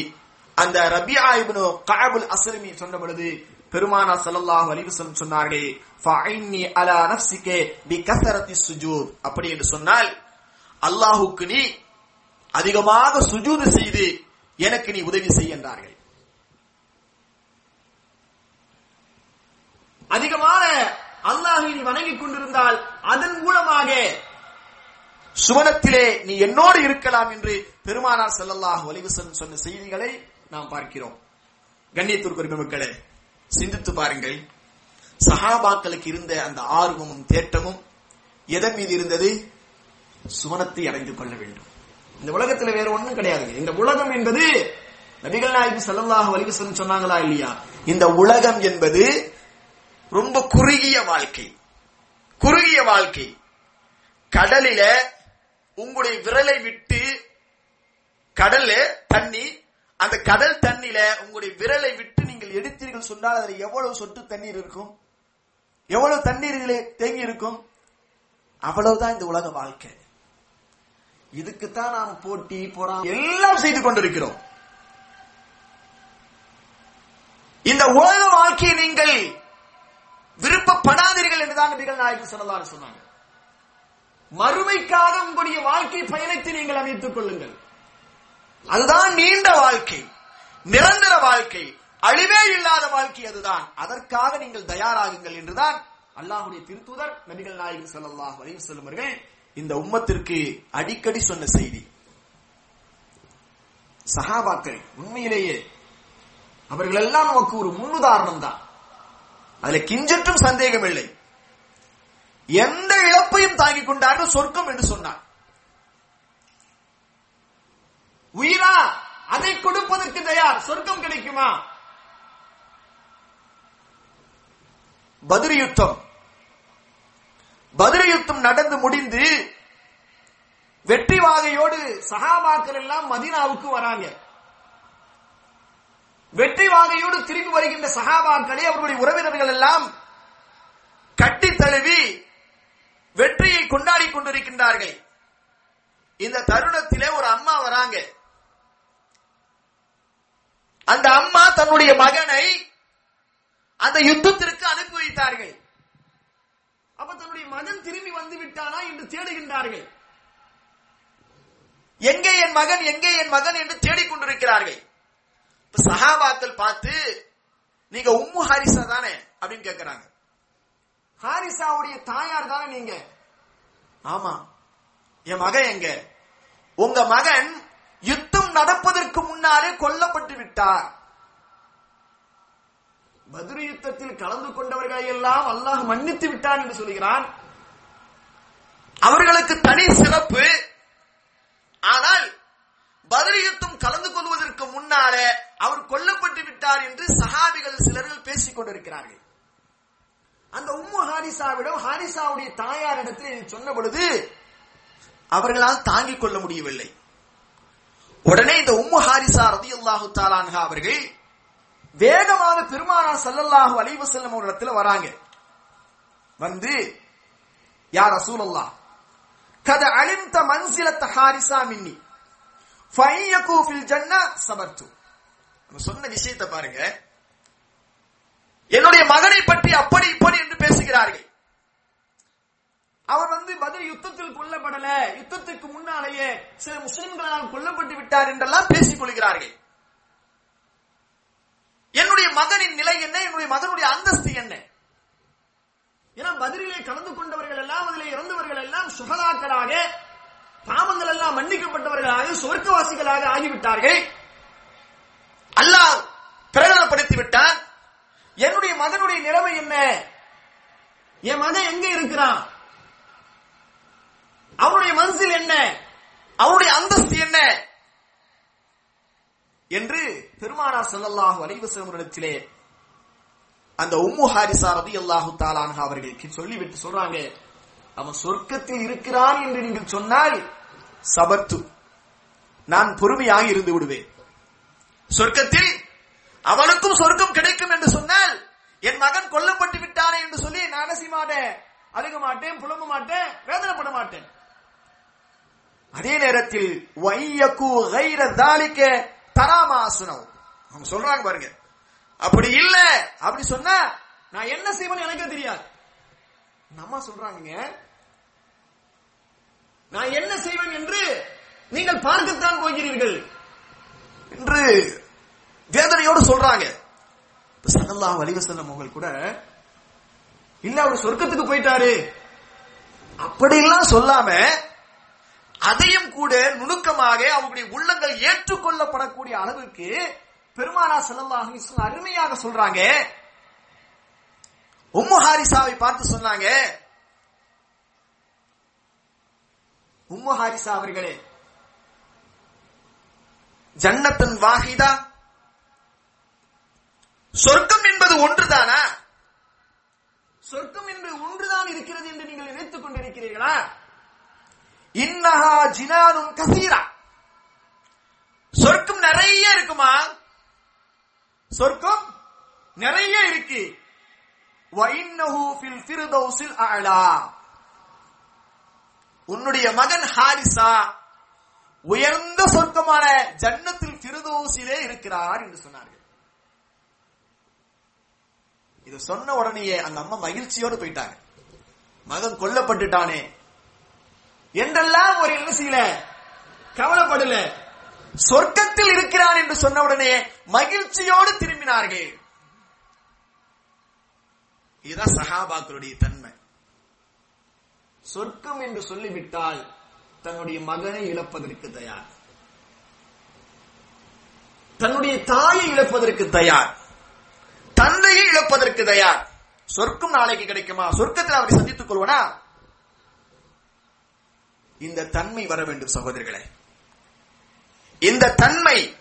B: அந்த ரபியா இப்னு காபுல் அஸ்லமி சொன்ன பொழுது பெருமானா ஸல்லல்லாஹு அலைஹி சொன்னார்களே சொன்னார்கள் அலா அலா பி கசரத்தி சுஜூத். அப்படி என்று சொன்னால் அல்லாஹுக்கு நீ அதிகமாக சுஜூது செய்து எனக்கு நீ உதவி செய் என்றார்கள். அதிகமான அல்லாஹை நீ வணங்கிக் கொண்டிருந்தால் அதன் மூலமாக சுவனத்திலே நீ என்னோடு இருக்கலாம் என்று பெருமானார் செல்லல்லாஹ் அலைஹி சொன்ன செய்திகளை நாம் பார்க்கிறோம். கண்ணியத்திற்குரிய மக்களே சிந்தித்து பாருங்கள். சஹாபாக்களுக்கு இருந்த அந்த ஆர்வமும் தேட்டமும் எதன் மீது இருந்தது? சுவனத்தை அடைந்து கொள்ள வேண்டும். இந்த உலகத்துல வேற ஒண்ணும் கிடையாதுங்க. இந்த உலகம் என்பது நபிகள் நாயகம் செல்லல்லாஹ் வலிவசன் சொன்னாங்களா இல்லையா? இந்த உலகம் என்பது ரொம்ப குறுகிய வாழ்க்கை. குறுகிய வாழ்க்கை. கடலில உங்களுடைய விரலை விட்டு கடல்ல தண்ணி அந்த கடல் தண்ணில உங்களுடைய விரலை விட்டு நீங்கள் எடுத்தீர்கள் சொன்னால் அதுல எவ்வளவு சொட்டு தண்ணீர் இருக்கும்? எவ்வளவு தண்ணீர்களே தேங்கி இருக்கும்? அவ்வளவுதான் இந்த உலக வாழ்க்கை. இதுக்குத்தான் நாம் போட்டி போறோம் எல்லாம் செய்து கொண்டிருக்கிறோம். இந்த உலக வாழ்க்கையை நீங்கள் விருப்பப்படாதீர்கள் என்றுதான் நபிகள் நாயகம் சொல்லலாம் சொன்னாங்க. மறுமைக்காக உங்களுடைய வாழ்க்கை பயணத்தை நீங்கள் அமைத்துக் கொள்ளுங்கள். அதுதான் நீண்ட வாழ்க்கை நிரந்தர வாழ்க்கை அழிவே இல்லாத வாழ்க்கை அதுதான். அதற்காக நீங்கள் தயாராகுங்கள் என்றுதான் அல்லாஹுடைய திருத்துதர் நபிகள் நாயகம் சொல்லலாம் வரையும் வஸல்லம் இந்த உம்மத்திற்கு அடிக்கடி சொன்ன செய்தி. சகாபாக்கள் உண்மையிலேயே அவர்கள் எல்லாம் நமக்கு ஒரு முன்னுதாரணம் தான் அதுல கிஞ்சற்றும் சந்தேகம் இல்லை எந்த இழப்பையும் தாங்கிக் கொண்டார்கள் சொர்க்கம் என்று சொன்னார். உயிரா? அதை கொடுப்பதற்கு தயார். சொர்க்கம் கிடைக்குமா? பதிரி யுத்தம். பதிரி யுத்தம் நடந்து முடிந்து வெற்றி வாகையோடு சகாபாக்கள் எல்லாம் மதீனாவுக்கு வராங்க. வெற்றி வாகையோடு திரும்பி வருகின்ற சகாபாக்களை அவருடைய உறவினர்கள் எல்லாம் கட்டி தழுவி வெற்றியை கொண்டாடி கொண்டிருக்கின்றார்கள். இந்த தருணத்திலே ஒரு அம்மா வராங்க. அந்த அம்மா தன்னுடைய மகனை அந்த யுத்தத்திற்கு அனுப்பி வைத்தார்கள். அப்ப தன்னுடைய மகன் திரும்பி வந்து விட்டானா என்று தேடுகின்றார்கள். எங்கே என் மகன் எங்கே என் மகன் என்று தேடிக்கொண்டிருக்கிறார்கள் இப்ப சஹாபாக்கள் பார்த்து நீங்க உம்மு ஹாரிசா தானே? அப்படின்னு கேட்கிறாங்க ஹாரிசாவுடைய தாயார் தானே நீங்க? ஆமா. என் மகன் எங்க? உங்க மகன் யுத்தம் நடப்பதற்கு முன்னாலே கொல்லப்பட்டு விட்டார். பதிரு யுத்தத்தில் கலந்து கொண்டவர்களை எல்லாம் அல்லாஹ் மன்னித்து விட்டான் என்று சொல்கிறான் அவர்களுக்கு தனி சிறப்பு. ஆனால் பதிலியத்தும் கலந்து கொள்வதற்கு முன்னாலே அவர் கொல்லப்பட்டு விட்டார் என்று சஹாபிகள் சிலர்கள் பேசிக் கொண்டிருக்கிறார்கள். அந்த உம்மு ஹாரிசாவிடம் ஹாரிசாவுடைய தாயாரிடத்தில் இதை சொன்ன பொழுது அவர்களால் தாங்கிக் கொள்ள முடியவில்லை. உடனே இந்த உம்மு ஹாரிசா ரதியுல்லாஹு தாலான்ஹா அவர்கள் வேகமாக பெருமானார் ஸல்லல்லாஹு செல்லும் ஒரு இடத்துல வராங்க. வந்து யா ரசூலல்லாஹ் கத அழிந்த மன்சில தஹாரிசா மின்னி. நம்ம சொன்ன விஷயத்தை பாருங்க. என்னுடைய மகனை பற்றி அப்படி இப்படி என்று பேசுகிறார்கள். அவர் வந்து பதில் யுத்தத்தில் கொல்லப்படல. யுத்தத்துக்கு முன்னாலேயே சில முஸ்லிம்களால் கொல்லப்பட்டு விட்டார் என்றெல்லாம் பேசிக் கொள்கிறார்கள். என்னுடைய மகனின் நிலை என்ன? என்னுடைய மகனுடைய அந்தஸ்து என்ன? ஏன்னா பதிலே கலந்து கொண்டவர்கள் எல்லாம் அதிலே இறந்தவர்கள் எல்லாம் சுகதாக்களாக பாவங்கள் எல்லாம் மன்னிக்கப்பட்டவர்களாக சொர்க்கவாசிகளாக ஆகிவிட்டார்கள். அல்லாஹ் பிரகடனப்படுத்தி விட்டார் என்னுடைய மகனுடைய நிலைமை என்ன? என் மகன் எங்க இருக்கிறான்? அவருடைய மனசில் என்ன? அவருடைய அந்தஸ்து என்ன? என்று பெருமானா ஸல்லல்லாஹு அலைஹி அந்த உம்மு ஹாரிசா ரதி அல்லாஹு தாலான்ஹா அவர்களுக்கு சொல்லிவிட்டு சொல்றாங்க. அவன் சொர்க்கத்தில் இருக்கிறான் என்று நீங்கள் சொன்னால் சபத்து நான் பொறுமையாக இருந்து விடுவேன். சொர்க்கத்தில் அவனுக்கும் சொர்க்கம் கிடைக்கும் என்று சொன்னால் என் மகன் கொல்லப்பட்டு விட்டானே என்று சொல்லி நான் என்ன மாட்டேன்? அழுக மாட்டேன் புலம்ப மாட்டேன் வேதனைப்பட மாட்டேன். அதே நேரத்தில் வையக்கு கைர தாலிக்க தராமாசனம் அவங்க சொல்றாங்க பாருங்க. அப்படி இல்ல அப்படி சொன்னா நான் என்ன செய்வேன்னு எனக்கே தெரியாது. நம்ம சொல்றாங்க நான் என்ன செய்வேன் என்று நீங்கள் பார்க்கத்தான் போகிறீர்கள் என்று வேதனையோடு சொல்றாங்க. சல்லல்லாஹு அலைஹி வஸல்லம் அவங்க கூட இல்ல அவர் சொர்க்கத்துக்கு போயிட்டாரு. அப்படிலாம் சொல்லாம அதையும் கூட நுணுக்கமாக அவங்களுடைய உள்ளங்கள் ஏற்றுக்கொள்ளப்படக்கூடிய அளவுக்கு பெருமானா ஸல்லல்லாஹு அருமையாக சொல்றாங்க. உம்மு ஹாரிசாவை பார்த்து சொன்னாங்க. உம்மு ஹாரிசா அவர்களே ஜன்னத்தன் வாஹிதா சொர்க்கம் என்பது ஒன்றுதானா? சொர்க்கம் என்று ஒன்றுதான் இருக்கிறது என்று நீங்கள் நினைத்துக் கொண்டிருக்கிறீர்களா? இன்னஹா ஜினானும் கசீரா. சொர்க்கம் நிறைய இருக்குமா? சொர்க்கம் நிறைய இருக்கு வைன்னஹு ஃபில் ஃபிர்தௌஸில் அலா உன்னுடைய மகன் ஹாரிசா உயர்ந்த சொர்க்கமான ஜன்னத்தில் திருதோசிலே இருக்கிறார் என்று சொன்னார்கள். இது சொன்ன உடனேயே அந்த அம்மா மகிழ்ச்சியோடு போயிட்டாங்க. மகன் கொல்லப்பட்டுட்டானே. என்றெல்லாம் ஒரு என்ன செய்யல? கவலைப்படல. சொர்க்கத்தில் இருக்கிறான் என்று சொன்ன உடனே மகிழ்ச்சியோடு திரும்பினார்கள். இதுதான் சஹாபாக்களுடைய தன்மை. சொர்க்கம் என்று சொல்லிவிட்டால் தன்னுடைய மகனை இழப்பதற்கு தயார். தன்னுடைய தாயை இழப்பதற்கு தயார். தந்தையை இழப்பதற்கு தயார். சொர்க்கம் நாளைக்கு கிடைக்குமா? சொர்க்கத்தில் அவரை சந்தித்துக் கொள்வனா? இந்த தன்மை வர வேண்டும் சகோதரர்களே இந்த தன்மை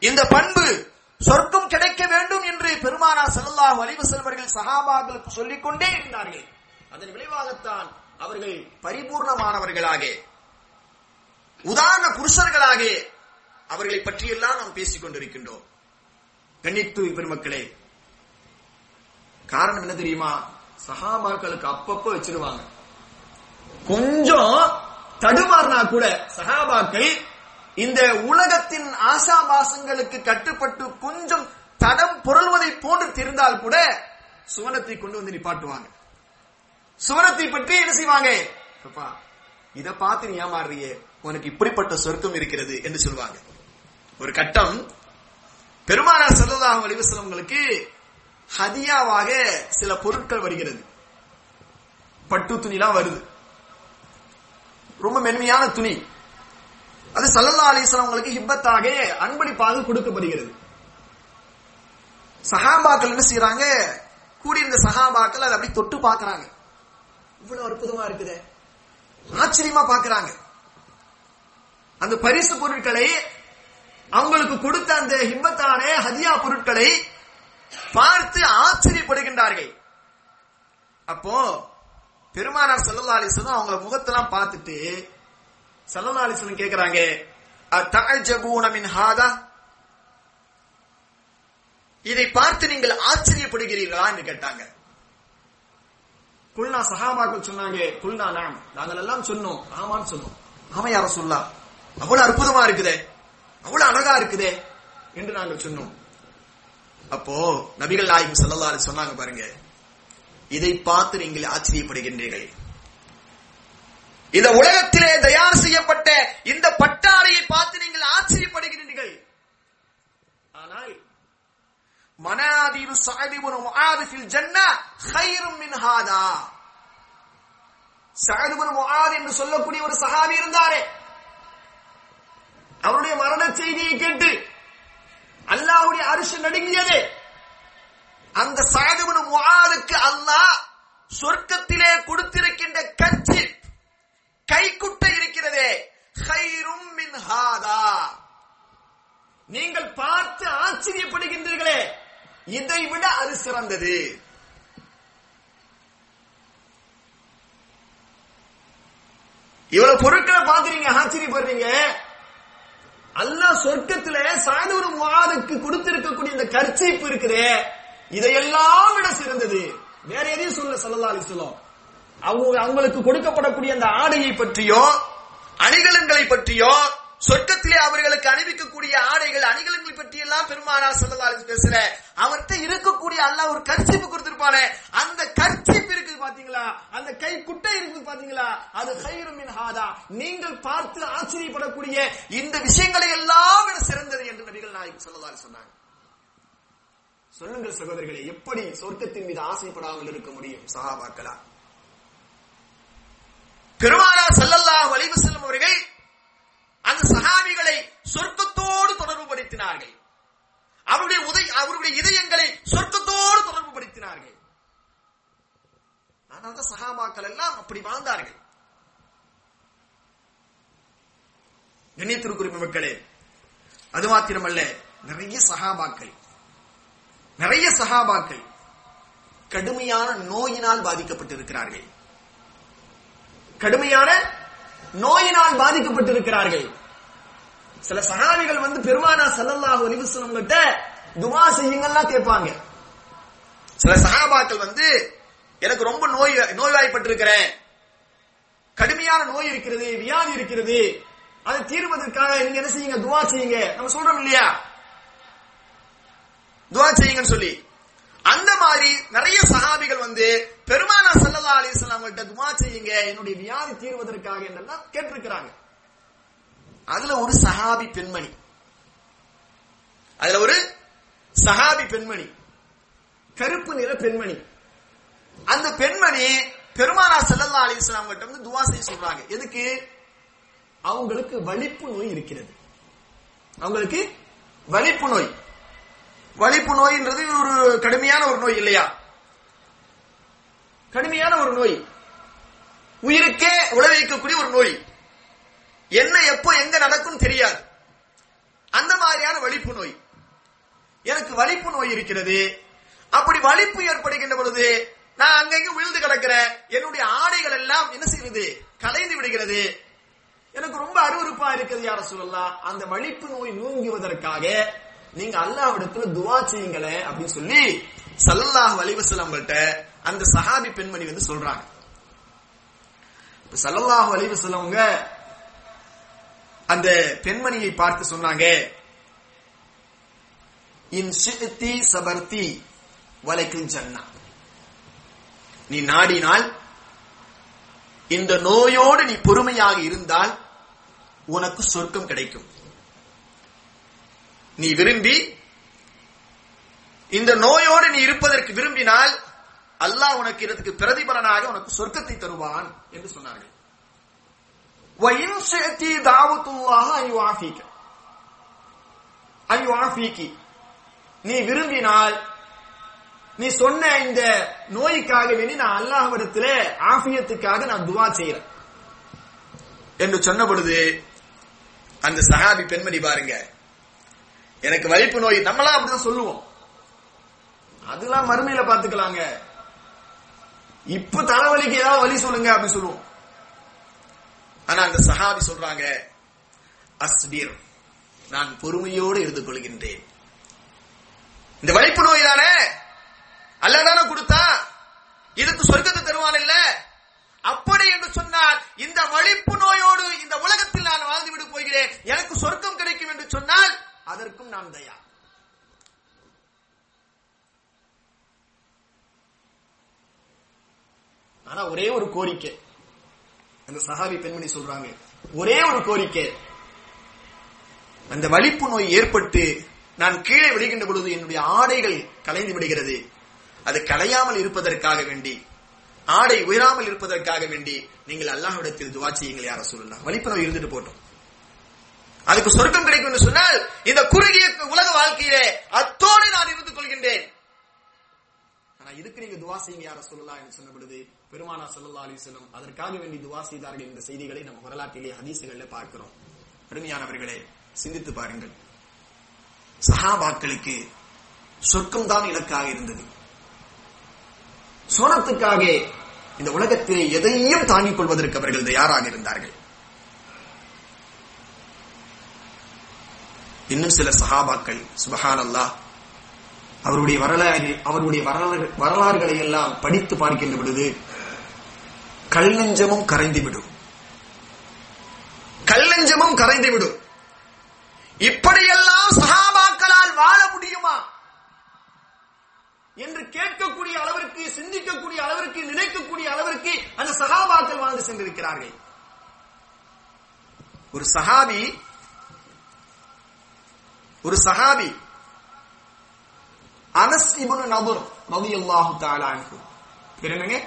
B: இந்த பண்பு சொர்க்கம் கிடைக்க வேண்டும் என்று பெருமானா ஸல்லல்லாஹு வலிவு செல்வர்கள் சகாபாக்களுக்கு சொல்லிக் கொண்டே இருந்தார்கள். அதன் விளைவாகத்தான் அவர்கள் பரிபூர்ணமானவர்களாக உதாரண புருஷர்களாக அவர்களை பற்றியெல்லாம் நாம் பேசிக் கொண்டிருக்கின்றோம். கண்ணித்து பெருமக்களே காரணம் என்ன தெரியுமா? சகாபாக்களுக்கு அப்பப்ப வச்சிருவாங்க. கொஞ்சம் தடுமாறினா கூட சகாபாக்கள் இந்த உலகத்தின் ஆசாபாசங்களுக்கு கட்டுப்பட்டு கொஞ்சம் தடம் புரள்வதை போன்று தெரிந்தால் கூட சுவனத்தை கொண்டு வந்து நிப்பாட்டுவாங்க. சுவனத்தை பற்றி என்ன செய்வாங்க? இதை இத பார்த்து நீ ஏமாறுறியே. உனக்கு இப்படிப்பட்ட சொர்க்கம் இருக்கிறது என்று சொல்லுவாங்க ஒரு கட்டம் பெருமானார் ஸல்லல்லாஹு அலைஹி ஹதியாவாக சில பொருட்கள் வருகிறது. பட்டு துணிலாம் வருது. ரொம்ப மென்மையான துணி. அது சல்லல்லா அலிஸ்லாம் உங்களுக்கு ஹிப்பத்தாக அன்பளிப்பாக கொடுக்கப்படுகிறது. சஹாபாக்கள் என்ன செய்யறாங்க கூடியிருந்த சஹாபாக்கள் அதை அப்படி தொட்டு பாக்குறாங்க இவ்வளவு அற்புதமா இருக்குதே. ஆச்சரியமா பாக்குறாங்க அந்த பரிசு பொருட்களை அவங்களுக்கு கொடுத்த அந்த ஹிம்மத்தான ஹதியா பொருட்களை பார்த்து ஆச்சரியப்படுகின்றார்கள். அப்போ பெருமானார் செல்லல்லா அலிஸ்லாம் அவங்கள முகத்தெல்லாம் பார்த்துட்டு சல்லல்லா கேட்கிறாங்க கேக்குறாங்க ஹாதா? இதை பார்த்து நீங்கள் ஆச்சரியப்படுகிறீர்களா என்று கேட்டாங்க. குல்னா சஹாபாக்கள் சொன்னாங்க குல்னா நாம். நாங்கள் எல்லாம் சொன்னோம் ஆமான்னு சொன்னோம். ஆமா யார சொல்லா அவ்வளவு அற்புதமா இருக்குதே அவ்வளவு அழகா இருக்குதே என்று நாங்கள் சொன்னோம். அப்போ நபிகள் நாயகம் செல்லலாறு சொன்னாங்க பாருங்க இதை பார்த்து நீங்கள் ஆச்சரியப்படுகின்றீர்கள். இந்த உலகத்திலே தயார் செய்யப்பட்ட இந்த பட்டாடையை பார்த்து நீங்கள் ஆச்சரியப்படுகிறீர்கள். ஆனால் மனாதீரு சஅதிபுன் முஆத் ஃபில் ஜன்னah மின் ஹாதா. சஅதிபுன் முஆத் என்று சொல்லக்கூடிய ஒரு சஹாபி இருந்தாரே. அவருடைய மரண செய்தியை கேட்டு அல்லாஹ்வுடைய அரிசி நடுங்கியது. அந்த சஅதிபுன் முஆதுக்கு அல்லாஹ் சொர்க்கத்திலே கொடுத்திருக்கின்ற கஞ்சி கைக்குட்டை இருக்கிறதே. நீங்கள் பார்த்து ஆச்சரியப்படுகின்றீர்களே. இதை விட அது சிறந்தது. இவ்வளவு பொருட்களை பாக்குறீங்க ஆச்சரியப்படுறீங்க. அல்லா சொர்க்கத்துல சாயந்தூர் மாதுக்கு கொடுத்திருக்கக்கூடிய இந்த கர்ச்சீப்பு இருக்குதே. இதையெல்லாம் விட சிறந்தது. வேற எதையும் சொல்ல சொல்லலாம் சொல்லும் அவங்க அவங்களுக்கு கொடுக்கப்படக்கூடிய அந்த ஆடையை பற்றியோ அணிகலன்களை பற்றியோ சொர்க்கத்திலே அவர்களுக்கு அணிவிக்கக்கூடிய ஆடைகள் அணிகலன்களை பற்றி எல்லாம் பெருமானார் சொல்லலாம் பேசுற அவர்கிட்ட இருக்கக்கூடிய அல்லாஹ் ஒரு கர்ச்சிப்பு கொடுத்திருப்பானே. அந்த கர்ச்சிப்பு இருக்குது பாத்தீங்களா? அந்த கை குட்டை இருக்குது பாத்தீங்களா? அது ஹைருமின் ஹாதா. நீங்கள் பார்த்து ஆச்சரியப்படக்கூடிய இந்த விஷயங்களை எல்லாம் விட சிறந்தது என்று நபிகள் நாயகம் சொல்லலாம் சொன்னாங்க. சொல்லுங்கள் சகோதரர்களே எப்படி சொர்க்கத்தின் மீது ஆசைப்படாமல் இருக்க முடியும்? சஹாபாக்களா பெருமானார் செல்லல்லா வலிவு செல்லும் அவர்கள் அந்த சகாமிகளை சொர்க்கத்தோடு தொடர்பு படுத்தினார்கள். அவருடைய உதய அவருடைய இதயங்களை சொர்க்கத்தோடு தொடர்பு படுத்தினார்கள். ஆனால் தான் சஹாபாக்கள் எல்லாம் அப்படி வாழ்ந்தார்கள். கண்ணியத்திற்குரிய மக்களே அது மாத்திரமல்ல நிறைய சகாபாக்கள் நிறைய சகாபாக்கள் கடுமையான நோயினால் பாதிக்கப்பட்டிருக்கிறார்கள். கடுமையான நோயினால் பாதிக்கப்பட்டிருக்கிறார்கள். சில சகாபிகள் வந்து பெருமானா சல்லல்லாஹு அலைஹி கிட்ட துவா செய்யுங்கள்லாம் கேட்பாங்க. சில சகாபாக்கள் வந்து எனக்கு ரொம்ப நோய் நோய்வாய்ப்பட்டிருக்கிறேன். கடுமையான நோய் இருக்கிறது வியாதி இருக்கிறது. அதை தீர்வதற்காக நீங்க என்ன செய்யுங்க? துவா செய்யுங்க. நம்ம சொல்றோம் இல்லையா? துவா செய்யுங்கன்னு சொல்லி. அந்த மாதிரி நிறைய சகாபிகள் வந்து பெருமானா சல்லல்லா அலிஸ்லாம் கிட்ட துமா செய்யுங்க என்னுடைய வியாதி தீர்வதற்காக என்றெல்லாம் கேட்டிருக்கிறாங்க. அதுல ஒரு சஹாபி பெண்மணி. அதுல ஒரு சஹாபி பெண்மணி. கருப்பு நிற பெண்மணி. அந்த பெண்மணி பெருமானா சல்லல்லா அலிஸ்லாம் கிட்ட வந்து துவா செய்ய சொல்றாங்க. எதுக்கு? அவங்களுக்கு வலிப்பு நோய் இருக்கிறது. அவங்களுக்கு வலிப்பு நோய். வலிப்பு நோய்ன்றது ஒரு கடுமையான ஒரு நோய் இல்லையா? கடுமையான ஒரு நோய். உயிருக்கே உழவைக்கக்கூடிய ஒரு நோய். என்ன எப்போ எங்க நடக்கும் தெரியாது. அந்த மாதிரியான வலிப்பு நோய். எனக்கு வலிப்பு நோய் இருக்கிறது. அப்படி வலிப்பு ஏற்படுகின்ற பொழுது நான் அங்கங்க விழுந்து கிடக்கிறேன். என்னுடைய ஆடைகள் எல்லாம் என்ன செய்யறது கலைந்து விடுகிறது. எனக்கு ரொம்ப அருவறுப்பா இருக்குது யார சொல்லலாம் அந்த வலிப்பு நோய் நூங்குவதற்காக நீங்க அல்லாவிடத்துல துவா செய்யுங்களேன் அப்படின்னு சொல்லி சல்லாஹ் அலைஹி அந்த சஹாபி பெண்மணி வந்து சொல்றாங்க. சல்லல்லாஹு அலைஹி சொல்லவங்க அந்த பெண்மணியை பார்த்து சொன்னாங்க. சபர்த்தி வலைக்கில் ஜன்னா. நீ நாடினால் இந்த நோயோடு நீ பொறுமையாக இருந்தால் உனக்கு சொர்க்கம் கிடைக்கும். நீ விரும்பி இந்த நோயோடு நீ இருப்பதற்கு விரும்பினால் அல்லாஹ் உனக்கு இதற்கு பிரதிபலனாக உனக்கு சொர்க்கத்தை தருவான் என்று சொன்னார்கள். நீ விரும்பினால் நீ சொன்ன இந்த நோய்க்காக வேண்டி நான் அல்லாஹ்விடத்துல ஆஃபியத்துக்காக நான் துவா செய்யறேன் என்று சொன்ன பொழுது அந்த சகாபி பெண்மணி பாருங்க எனக்கு வலிப்பு நோய் நம்மளா அப்படிதான் சொல்லுவோம். அதெல்லாம் மறுமையில பாத்துக்கலாங்க இப்ப தலைவலிக்கு ஏதாவது வழி சொல்லுங்க அப்படின்னு சொல்லுவோம். ஆனா அந்த சஹாபி சொல்றாங்க அஸ்பீர் நான் பொறுமையோடு இருந்து கொள்கின்றேன் இந்த வலிப்பு நோய் தானே? அல்லதானே கொடுத்தா? இதுக்கு சொர்க்கத்தை தருவான் இல்ல? அப்படி என்று சொன்னால் இந்த வலிப்பு நோயோடு இந்த உலகத்தில் நான் வாழ்ந்து போகிறேன். எனக்கு சொர்க்கம் கிடைக்கும் என்று சொன்னால் அதற்கும் நான் தயா ஆனா ஒரே ஒரு கோரிக்கை. அந்த சஹாபி பெண்மணி சொல்றாங்க ஒரே ஒரு கோரிக்கை. அந்த வலிப்பு நோய் ஏற்பட்டு நான் கீழே விழுகின்ற பொழுது என்னுடைய ஆடைகள் கலைந்து விடுகிறது. அது கலையாமல் இருப்பதற்காக வேண்டி ஆடை உயராமல் இருப்பதற்காக வேண்டி நீங்கள் அல்லாஹ்விடத்தில் துவா செய்யுங்கள் யார சொல்லலாம் வலிப்பு நோய் இருந்துட்டு போட்டோம். அதுக்கு சொர்க்கம் கிடைக்கும் சொன்னால் இந்த குறுகிய உலக வாழ்க்கையிலே அத்தோடு நான் இருந்து கொள்கின்றேன் ஆனா இதுக்கு நீங்க துவா செய்யுங்க யார சொல்லலாம் என்று சொன்ன பொழுது பெருமானா சல்லா அலிஸ்லம் அதற்காக வேண்டி துவா செய்தார்கள் என்ற செய்திகளை நம்ம வரலாற்றிலே ஹதீசுகள்ல பார்க்கிறோம். அருமையானவர்களே சிந்தித்து பாருங்கள். சஹாபாக்களுக்கு சொர்க்கம் தான் இலக்காக இருந்தது. சோனத்துக்காக இந்த உலகத்திலே எதையும் தாங்கிக் கொள்வதற்கு அவர்கள் தயாராக இருந்தார்கள். இன்னும் சில சஹாபாக்கள் சுபஹான் அல்லாஹ் அவருடைய வரலாறு அவருடைய வரலாறு வரலாறுகளை எல்லாம் படித்து பார்க்கின்ற பொழுது கல்லஞ்சமும் கரைந்துவிடும் கல்லஞ்சமும் கரைந்துவிடும் இப்படியெல்லாம் சகாபாக்களால் வாழ முடியுமா? என்று கேட்கக்கூடிய அளவிற்கு சிந்திக்கக்கூடிய அளவிற்கு நினைக்கக்கூடிய அளவிற்கு அந்த சகாபாக்கள் வாழ்ந்து சென்றிருக்கிறார்கள். ஒரு சகாபி ஒரு சகாபி அனஸ் இபனு நபுர் ரலியல்லாஹு தஆலா அன்ஹு. என்னங்க?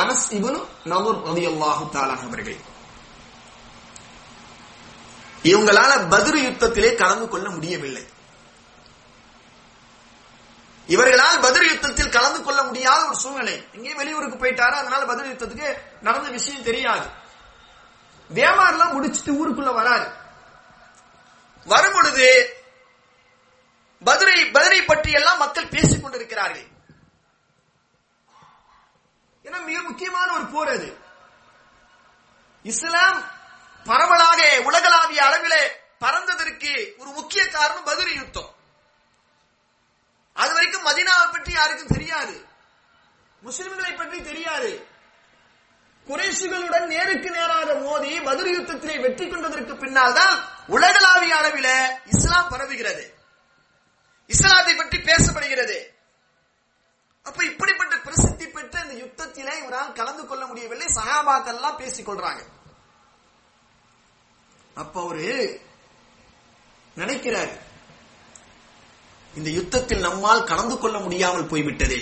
B: அனஸ் இபனு நபுர் ரலியல்லாஹு தஆலா அவர்கள். இவங்களால பதிரு யுத்தத்திலே கலந்து கொள்ள முடியவில்லை. இவர்களால் பதில் யுத்தத்தில் கலந்து கொள்ள முடியாத ஒரு சூழ்நிலை. இங்கே வெளியூருக்கு போயிட்டாரு? அதனால பதில் யுத்தத்துக்கு நடந்த விஷயம் தெரியாது. வியாபாரம் முடிச்சிட்டு ஊருக்குள்ள வராரு. வரும் பொழுது பதிரை பதிரை பற்றி எல்லாம் மக்கள் பேசிக் கொண்டிருக்கிறார்கள் ஏன்னா மிக முக்கியமான ஒரு போர் அது. இஸ்லாம் பரவலாக உலகளாவிய அளவிலே பறந்ததற்கு ஒரு முக்கிய காரணம் பதிரி யுத்தம். அது வரைக்கும் மதினாவை பற்றி யாருக்கும் தெரியாது. முஸ்லிம்களை பற்றி தெரியாது. குறைசுகளுடன் நேருக்கு நேராக மோதி பதில் யுத்தத்திலே வெற்றி கொண்டதற்கு பின்னால் தான் உலகளாவிய அளவில இஸ்லாம் பரவுகிறது. இஸ்லாத்தை பற்றி பேசப்படுகிறது. அப்ப இப்படிப்பட்ட பிரசித்தி பெற்ற இந்த யுத்தத்திலே இவரால் கலந்து கொள்ள முடியவில்லை. சகாபாக்கள் எல்லாம் பேசிக் கொள்றாங்க. அப்ப அவரு நினைக்கிறார் இந்த யுத்தத்தில் நம்மால் கலந்து கொள்ள முடியாமல் போய்விட்டதே.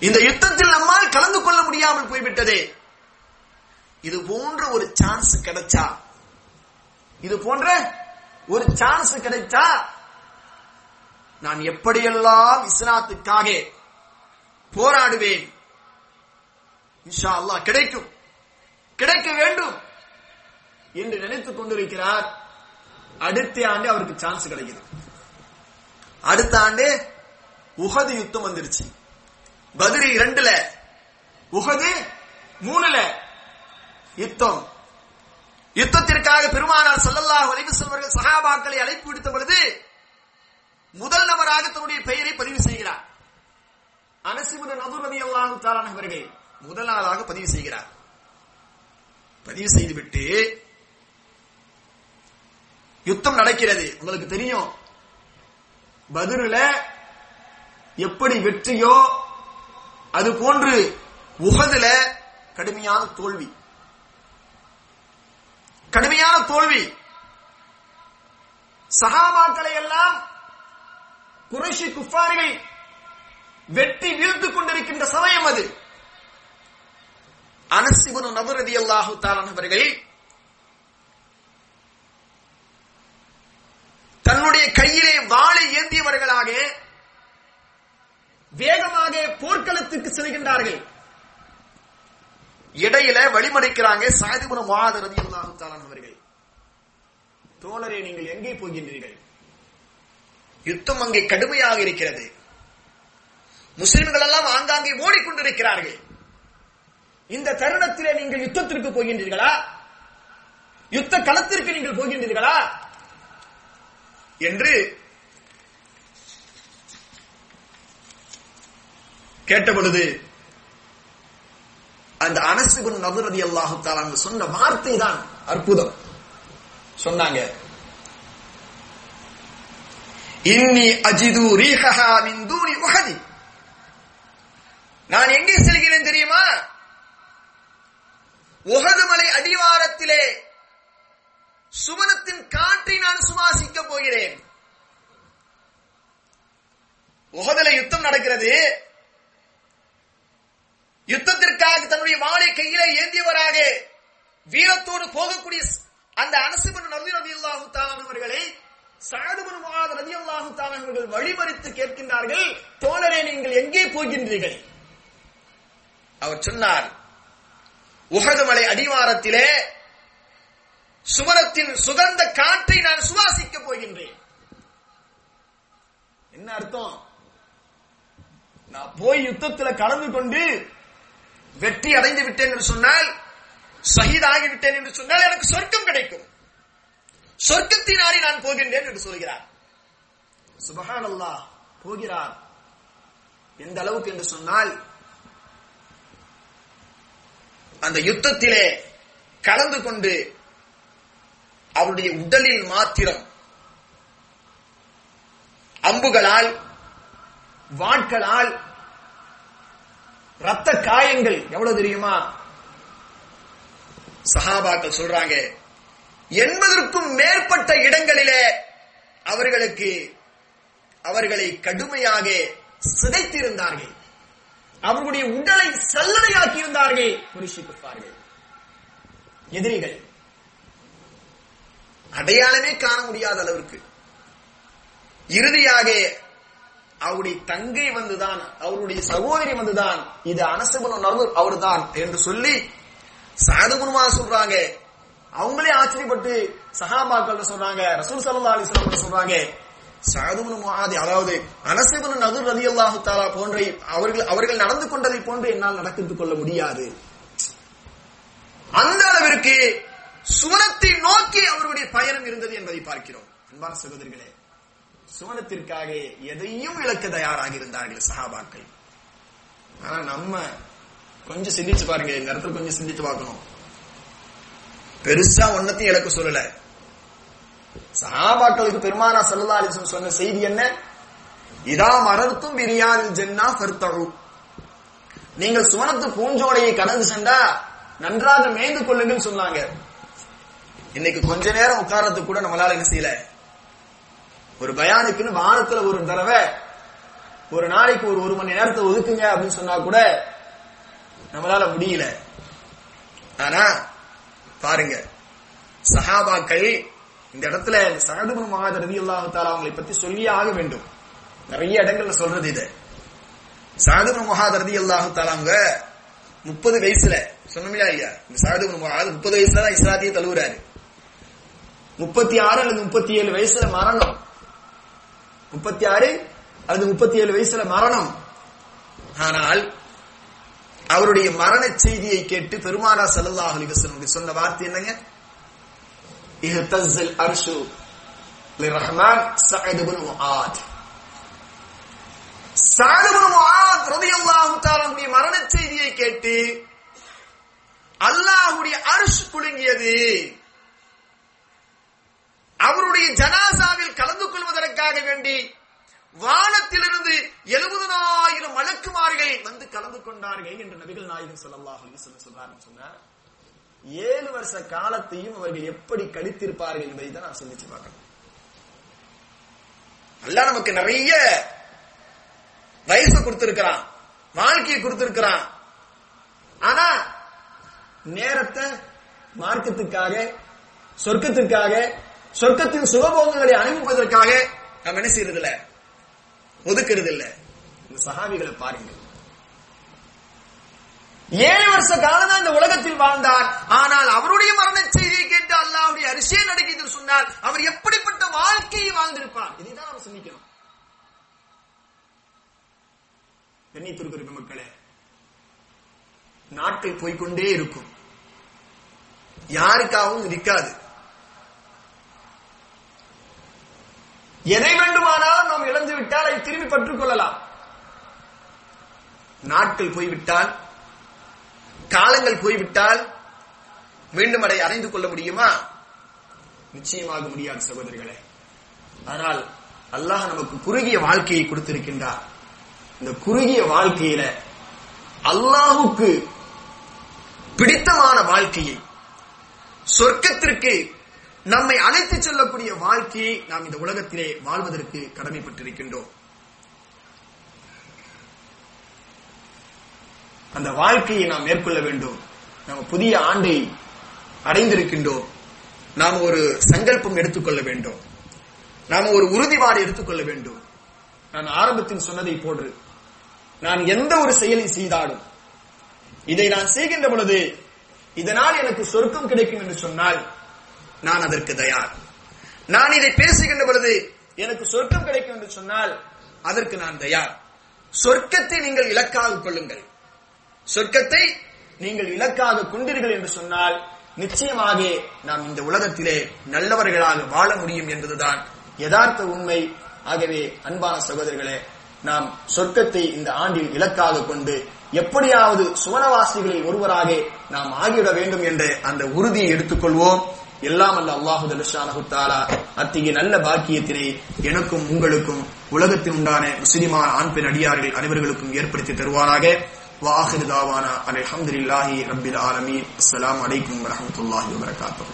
B: இந்த யுத்தத்தில் நம்மால் கலந்து கொள்ள முடியாமல் போய்விட்டதே. இது போன்ற ஒரு சான்ஸ் கிடைச்சா இது போன்ற ஒரு சான்ஸ் கிடைச்சா நான் எப்படியெல்லாம் இஸ்லாத்துக்காக போராடுவேன். இன்ஷா அல்லாஹ் கிடைக்கும். கிடைக்க வேண்டும் என்று நினைத்துக் கொண்டிருக்கிறார். அடுத்த ஆண்டு அவருக்கு சான்ஸ் கிடைக்குது. அடுத்த ஆண்டு உகது யுத்தம் வந்துருச்சு. பதிரி இரண்டுல உகது மூணுல யுத்தம். யுத்தத்திற்காக பெருமானார் சல்லல்லாஹ் அலைஹி வஸல்லம் சஹாபாக்களை அழைப்பு விடுத்த பொழுது முதல் நபராக தன்னுடைய பெயரை பதிவு செய்கிறார். அனசிபுர நபுர் அவர்கள் முதலாளாக பதிவு செய்கிறார். பதிவு செய்துவிட்டு யுத்தம் நடக்கிறது. உங்களுக்கு தெரியும். பதில எப்படி வெற்றியோ அது போன்று உகதுல கடுமையான தோல்வி. கடுமையான தோல்வி. சகாபாக்களை எல்லாம் குறைஷி குஃபாரிகள் வெட்டி வீழ்ந்து கொண்டிருக்கின்ற சமயம் அது. அனசிபுன் நபரதி அல்லாஹு அவர்கள் தன்னுடைய கையிலே வாளை ஏந்தியவர்களாக வேகமாக போர்க்களத்துக்கு செல்கின்றார்கள். இடையில வழிமடைக்கிறாங்க சாதிபுன மாதரதி அல்லாஹு அவர்கள் தோழரே நீங்கள் எங்கே போகின்றீர்கள்? யுத்தம் அங்கே கடுமையாக இருக்கிறது. முஸ்லிம்கள் எல்லாம் ஆங்காங்கே ஓடிக்கொண்டிருக்கிறார்கள். இந்த தருணத்திலே நீங்கள் யுத்தத்திற்கு போகின்றீர்களா? யுத்த களத்திற்கு நீங்கள் போகின்றீர்களா? என்று கேட்டபொழுது அந்த அனசுபின் நபுரதி அல்லாஹு தாலாங்க சொன்ன வார்த்தை தான் அற்புதம். சொன்னாங்க இன்னி அஜிது ரீஹா மின் தூணி உஹதி. நான் எங்கே செல்கிறேன் தெரியுமா? உகது மலை அடிவாரத்திலே சுவனத்தின் காற்றை நான் சுவாசிக்க போகிறேன். உகதில யுத்தம் நடக்கிறது. யுத்தத்திற்காக தன்னுடைய வாழை கையில ஏந்தியவராக வீரத்தோடு போகக்கூடிய அந்த அனசுபன் நதி நபி அல்லாஹு அவர்களை சாதுபன் முகாத நபி அல்லாஹு அவர்கள் வழிமறித்து கேட்கின்றார்கள் தோழரே நீங்கள் எங்கே போகின்றீர்கள்? அவர் சொன்னார் உகதமலை அடிவாரத்திலே சுவனத்தின் சுகந்த காற்றை நான் சுவாசிக்க போகின்றேன். என்ன அர்த்தம்? நான் போய் யுத்தத்தில் கலந்து கொண்டு வெற்றி அடைந்து விட்டேன் என்று சொன்னால் சகிதாகிவிட்டேன் என்று சொன்னால் எனக்கு சொர்க்கம் கிடைக்கும். சொர்க்கத்தினாரி நான் போகின்றேன் என்று சொல்கிறார். சுபஹான் அல்லாஹ் போகிறார். எந்த அளவுக்கு என்று சொன்னால் அந்த யுத்தத்திலே கலந்து கொண்டு அவருடைய உடலில் மாத்திரம் அம்புகளால் வாட்களால் ரத்த காயங்கள் எவ்வளவு தெரியுமா? சஹாபாக்கள் சொல்றாங்க எண்பதற்கும் மேற்பட்ட இடங்களிலே அவர்களுக்கு அவர்களை கடுமையாக சிதைத்திருந்தார்கள். அவர்களுடைய உடலை சல்லடையாக்கி இருந்தார்கள் குறிப்பிட்டிருப்பார்கள் எதிரிகள். அடையாளமே காண முடியாத அளவிற்கு. இறுதியாக அவருடைய தங்கை வந்துதான் அவருடைய சகோதரி வந்துதான் இது அனசகுணம் அவர் தான் என்று சொல்லி சாதுகுணமா சொல்றாங்க. அவங்களே ஆச்சரியப்பட்டு சஹாபாக்கள் சொல்றாங்க ரசூல் சல்லா அலிஸ்லாம் சொல்றாங்க அதாவது அனசிபுன் நதுர் ரதி அல்லாஹு தாலா போன்ற அவர்கள் அவர்கள் நடந்து கொண்டதை போன்று என்னால் நடந்து கொள்ள முடியாது. அந்த அளவிற்கு சுவனத்தை நோக்கி அவருடைய பயணம் இருந்தது என்பதை பார்க்கிறோம். அன்பான சகோதரிகளே சுவனத்திற்காக எதையும் இழக்க தயாராக இருந்தார்கள் சஹாபாக்கள். ஆனா நம்ம கொஞ்சம் சிந்திச்சு பாருங்க இந்த இடத்துல கொஞ்சம் சிந்திச்சு பார்க்கணும். பெருசா ஒன்னத்தையும் இழக்க சொல்லல. சஹாபாக்களுக்கு பெருமானா சல்லா அலிசம் சொன்ன செய்தி என்ன? இதா மரத்தும் பிரியாணி ஜென்னா ஃபர்த்தகு நீங்கள் சுவனத்து பூஞ்சோடையை கடந்து சென்றா நன்றாக மேய்ந்து கொள்ளுங்கள் சொன்னாங்க. இன்னைக்கு கொஞ்ச நேரம் உட்காரத்துக்கு கூட நம்மளால என்ன செய்யல. ஒரு பயானுக்குன்னு வாரத்துல ஒரு தடவை ஒரு நாளைக்கு ஒரு ஒரு மணி நேரத்தை ஒதுக்குங்க அப்படின்னு சொன்னா கூட நம்மளால முடியல. ஆனா பாருங்க சஹாபாக்கள் இந்த இடத்துல சகதுபன் மகாத ரவி அல்லாஹால அவங்களை பத்தி சொல்லியே ஆக வேண்டும். நிறைய இடங்கள்ல சொல்றது இது. சகதுபன் மகாத ரதி அல்லாஹால அவங்க முப்பது வயசுல சொன்னோம்லையா ஐயா? இந்த சகதுபன் மகாத் முப்பது வயசுல தான் இஸ்லாத்தையே தழுவுறாரு. முப்பத்தி ஆறு அல்லது முப்பத்தி ஏழு வயசுல மரணம். முப்பத்தி ஆறு அல்லது முப்பத்தி ஏழு வயசுல மரணம். ஆனால் அவருடைய மரண செய்தியை கேட்டு பெருமானா சல்லல்லாஹு அலைஹி சொன்ன வார்த்தை என்னங்க? இஹ்தஸ்ஸல் அர்ஷு லிரஹ்மான் சஅத் இப்னு முஆத் சஅத் இப்னு முஆத் ரலியல்லாஹு தஆலாவுடைய மரண செய்தியை கேட்டு அல்லாஹுடைய அர்ஷ் குலுங்கியது அவருடைய ஜனாசாவில் கலந்து கொள்வதற்காக வேண்டி வானத்திலிருந்து எழுபதனாயிரம் வழக்குமார்கள் வந்து கலந்து கொண்டார்கள் என்று நபிகள் நாயகன் ஸல்லல்லாஹு அலைஹி சொன்னார் ஏழு வருஷ காலத்தையும் அவர்கள் எப்படி கழித்திருப்பார்கள் என்பதை தான் நான் சிந்திச்சு பார்க்கணும். அல்ல நமக்கு நிறைய வயசு கொடுத்திருக்கிறான் வாழ்க்கையை கொடுத்திருக்கிறான். ஆனா நேரத்தை மார்க்கத்துக்காக சொர்க்கத்திற்காக சொர்க்கத்தின் சுகபோகங்களை அனுபவிப்பதற்காக நம்ம என்ன செய்யறது இல்ல ஒதுக்கிறது இல்ல இந்த சகாவிகளை பாருங்கள். ஏழு வருஷ காலம் தான் இந்த உலகத்தில் வாழ்ந்தார். ஆனால் அவருடைய மரண செய்தியை கேட்டு அல்லாவுடைய அரிசியை நடக்கிறது சொன்னால் அவர் எப்படிப்பட்ட வாழ்க்கையை வாழ்ந்திருப்பார்? இதைதான் அவர் சிந்திக்கணும் கண்ணித்திருக்கிற மக்களே நாட்கள் போய்கொண்டே இருக்கும். யாருக்காகவும் நிற்காது. எதை வேண்டுமானாலும் நாம் இழந்து விட்டால் அதை திரும்பி பற்றுக் கொள்ளலாம். நாட்கள் போய்விட்டால் காலங்கள் போய்விட்டால் மீண்டும் அதை அடைந்து கொள்ள முடியுமா? நிச்சயமாக முடியாது சகோதரிகளே. ஆனால் அல்லாஹ் நமக்கு குறுகிய வாழ்க்கையை கொடுத்திருக்கின்றார். இந்த குறுகிய வாழ்க்கையில அல்லாஹுக்கு பிடித்தமான வாழ்க்கையை சொர்க்கத்திற்கு நம்மை அழைத்துச் செல்லக்கூடிய வாழ்க்கையை நாம் இந்த உலகத்திலே வாழ்வதற்கு கடமைப்பட்டிருக்கின்றோம். அந்த வாழ்க்கையை நாம் மேற்கொள்ள வேண்டும். நாம் புதிய ஆண்டை அடைந்திருக்கின்றோம். நாம் ஒரு சங்கல்பம் எடுத்துக்கொள்ள வேண்டும். நாம் ஒரு உறுதிபாடு எடுத்துக்கொள்ள வேண்டும். நான் ஆரம்பத்தில் சொன்னதை போன்று நான் எந்த ஒரு செயலை செய்தாலும் இதை நான் செய்கின்ற பொழுது இதனால் எனக்கு சொர்க்கம் கிடைக்கும் என்று சொன்னால் நான் அதற்கு தயார். நான் இதை பேசுகின்ற பொழுது எனக்கு சொர்க்கம் கிடைக்கும் என்று சொன்னால் அதற்கு நான் தயார். சொர்க்கத்தை நீங்கள் இலக்காக கொள்ளுங்கள். சொர்க்கத்தை நீங்கள் இலக்காக கொண்டீர்கள் என்று சொன்னால் நிச்சயமாக நாம் இந்த உலகத்திலே நல்லவர்களாக வாழ முடியும் என்பதுதான் யதார்த்த உண்மை. ஆகவே அன்பான சகோதரர்களே நாம் சொர்க்கத்தை இந்த ஆண்டில் இலக்காக கொண்டு எப்படியாவது சுவனவாசிகளில் ஒருவராக நாம் ஆகிவிட வேண்டும் என்ற அந்த உறுதியை எடுத்துக்கொள்வோம். எல்லாம் அல்ல அல்லாஹு தலுஷானஹுத்தாலா அத்தகைய நல்ல பாக்கியத்தினை எனக்கும் உங்களுக்கும் உலகத்தில் உண்டான முஸ்லிமான ஆண் பெண் அடியார்கள் அனைவர்களுக்கும் ஏற்படுத்தி தருவாராக وآخر دعوانا ان الحمد لله رب العالمين السلام عليكم ورحمه الله وبركاته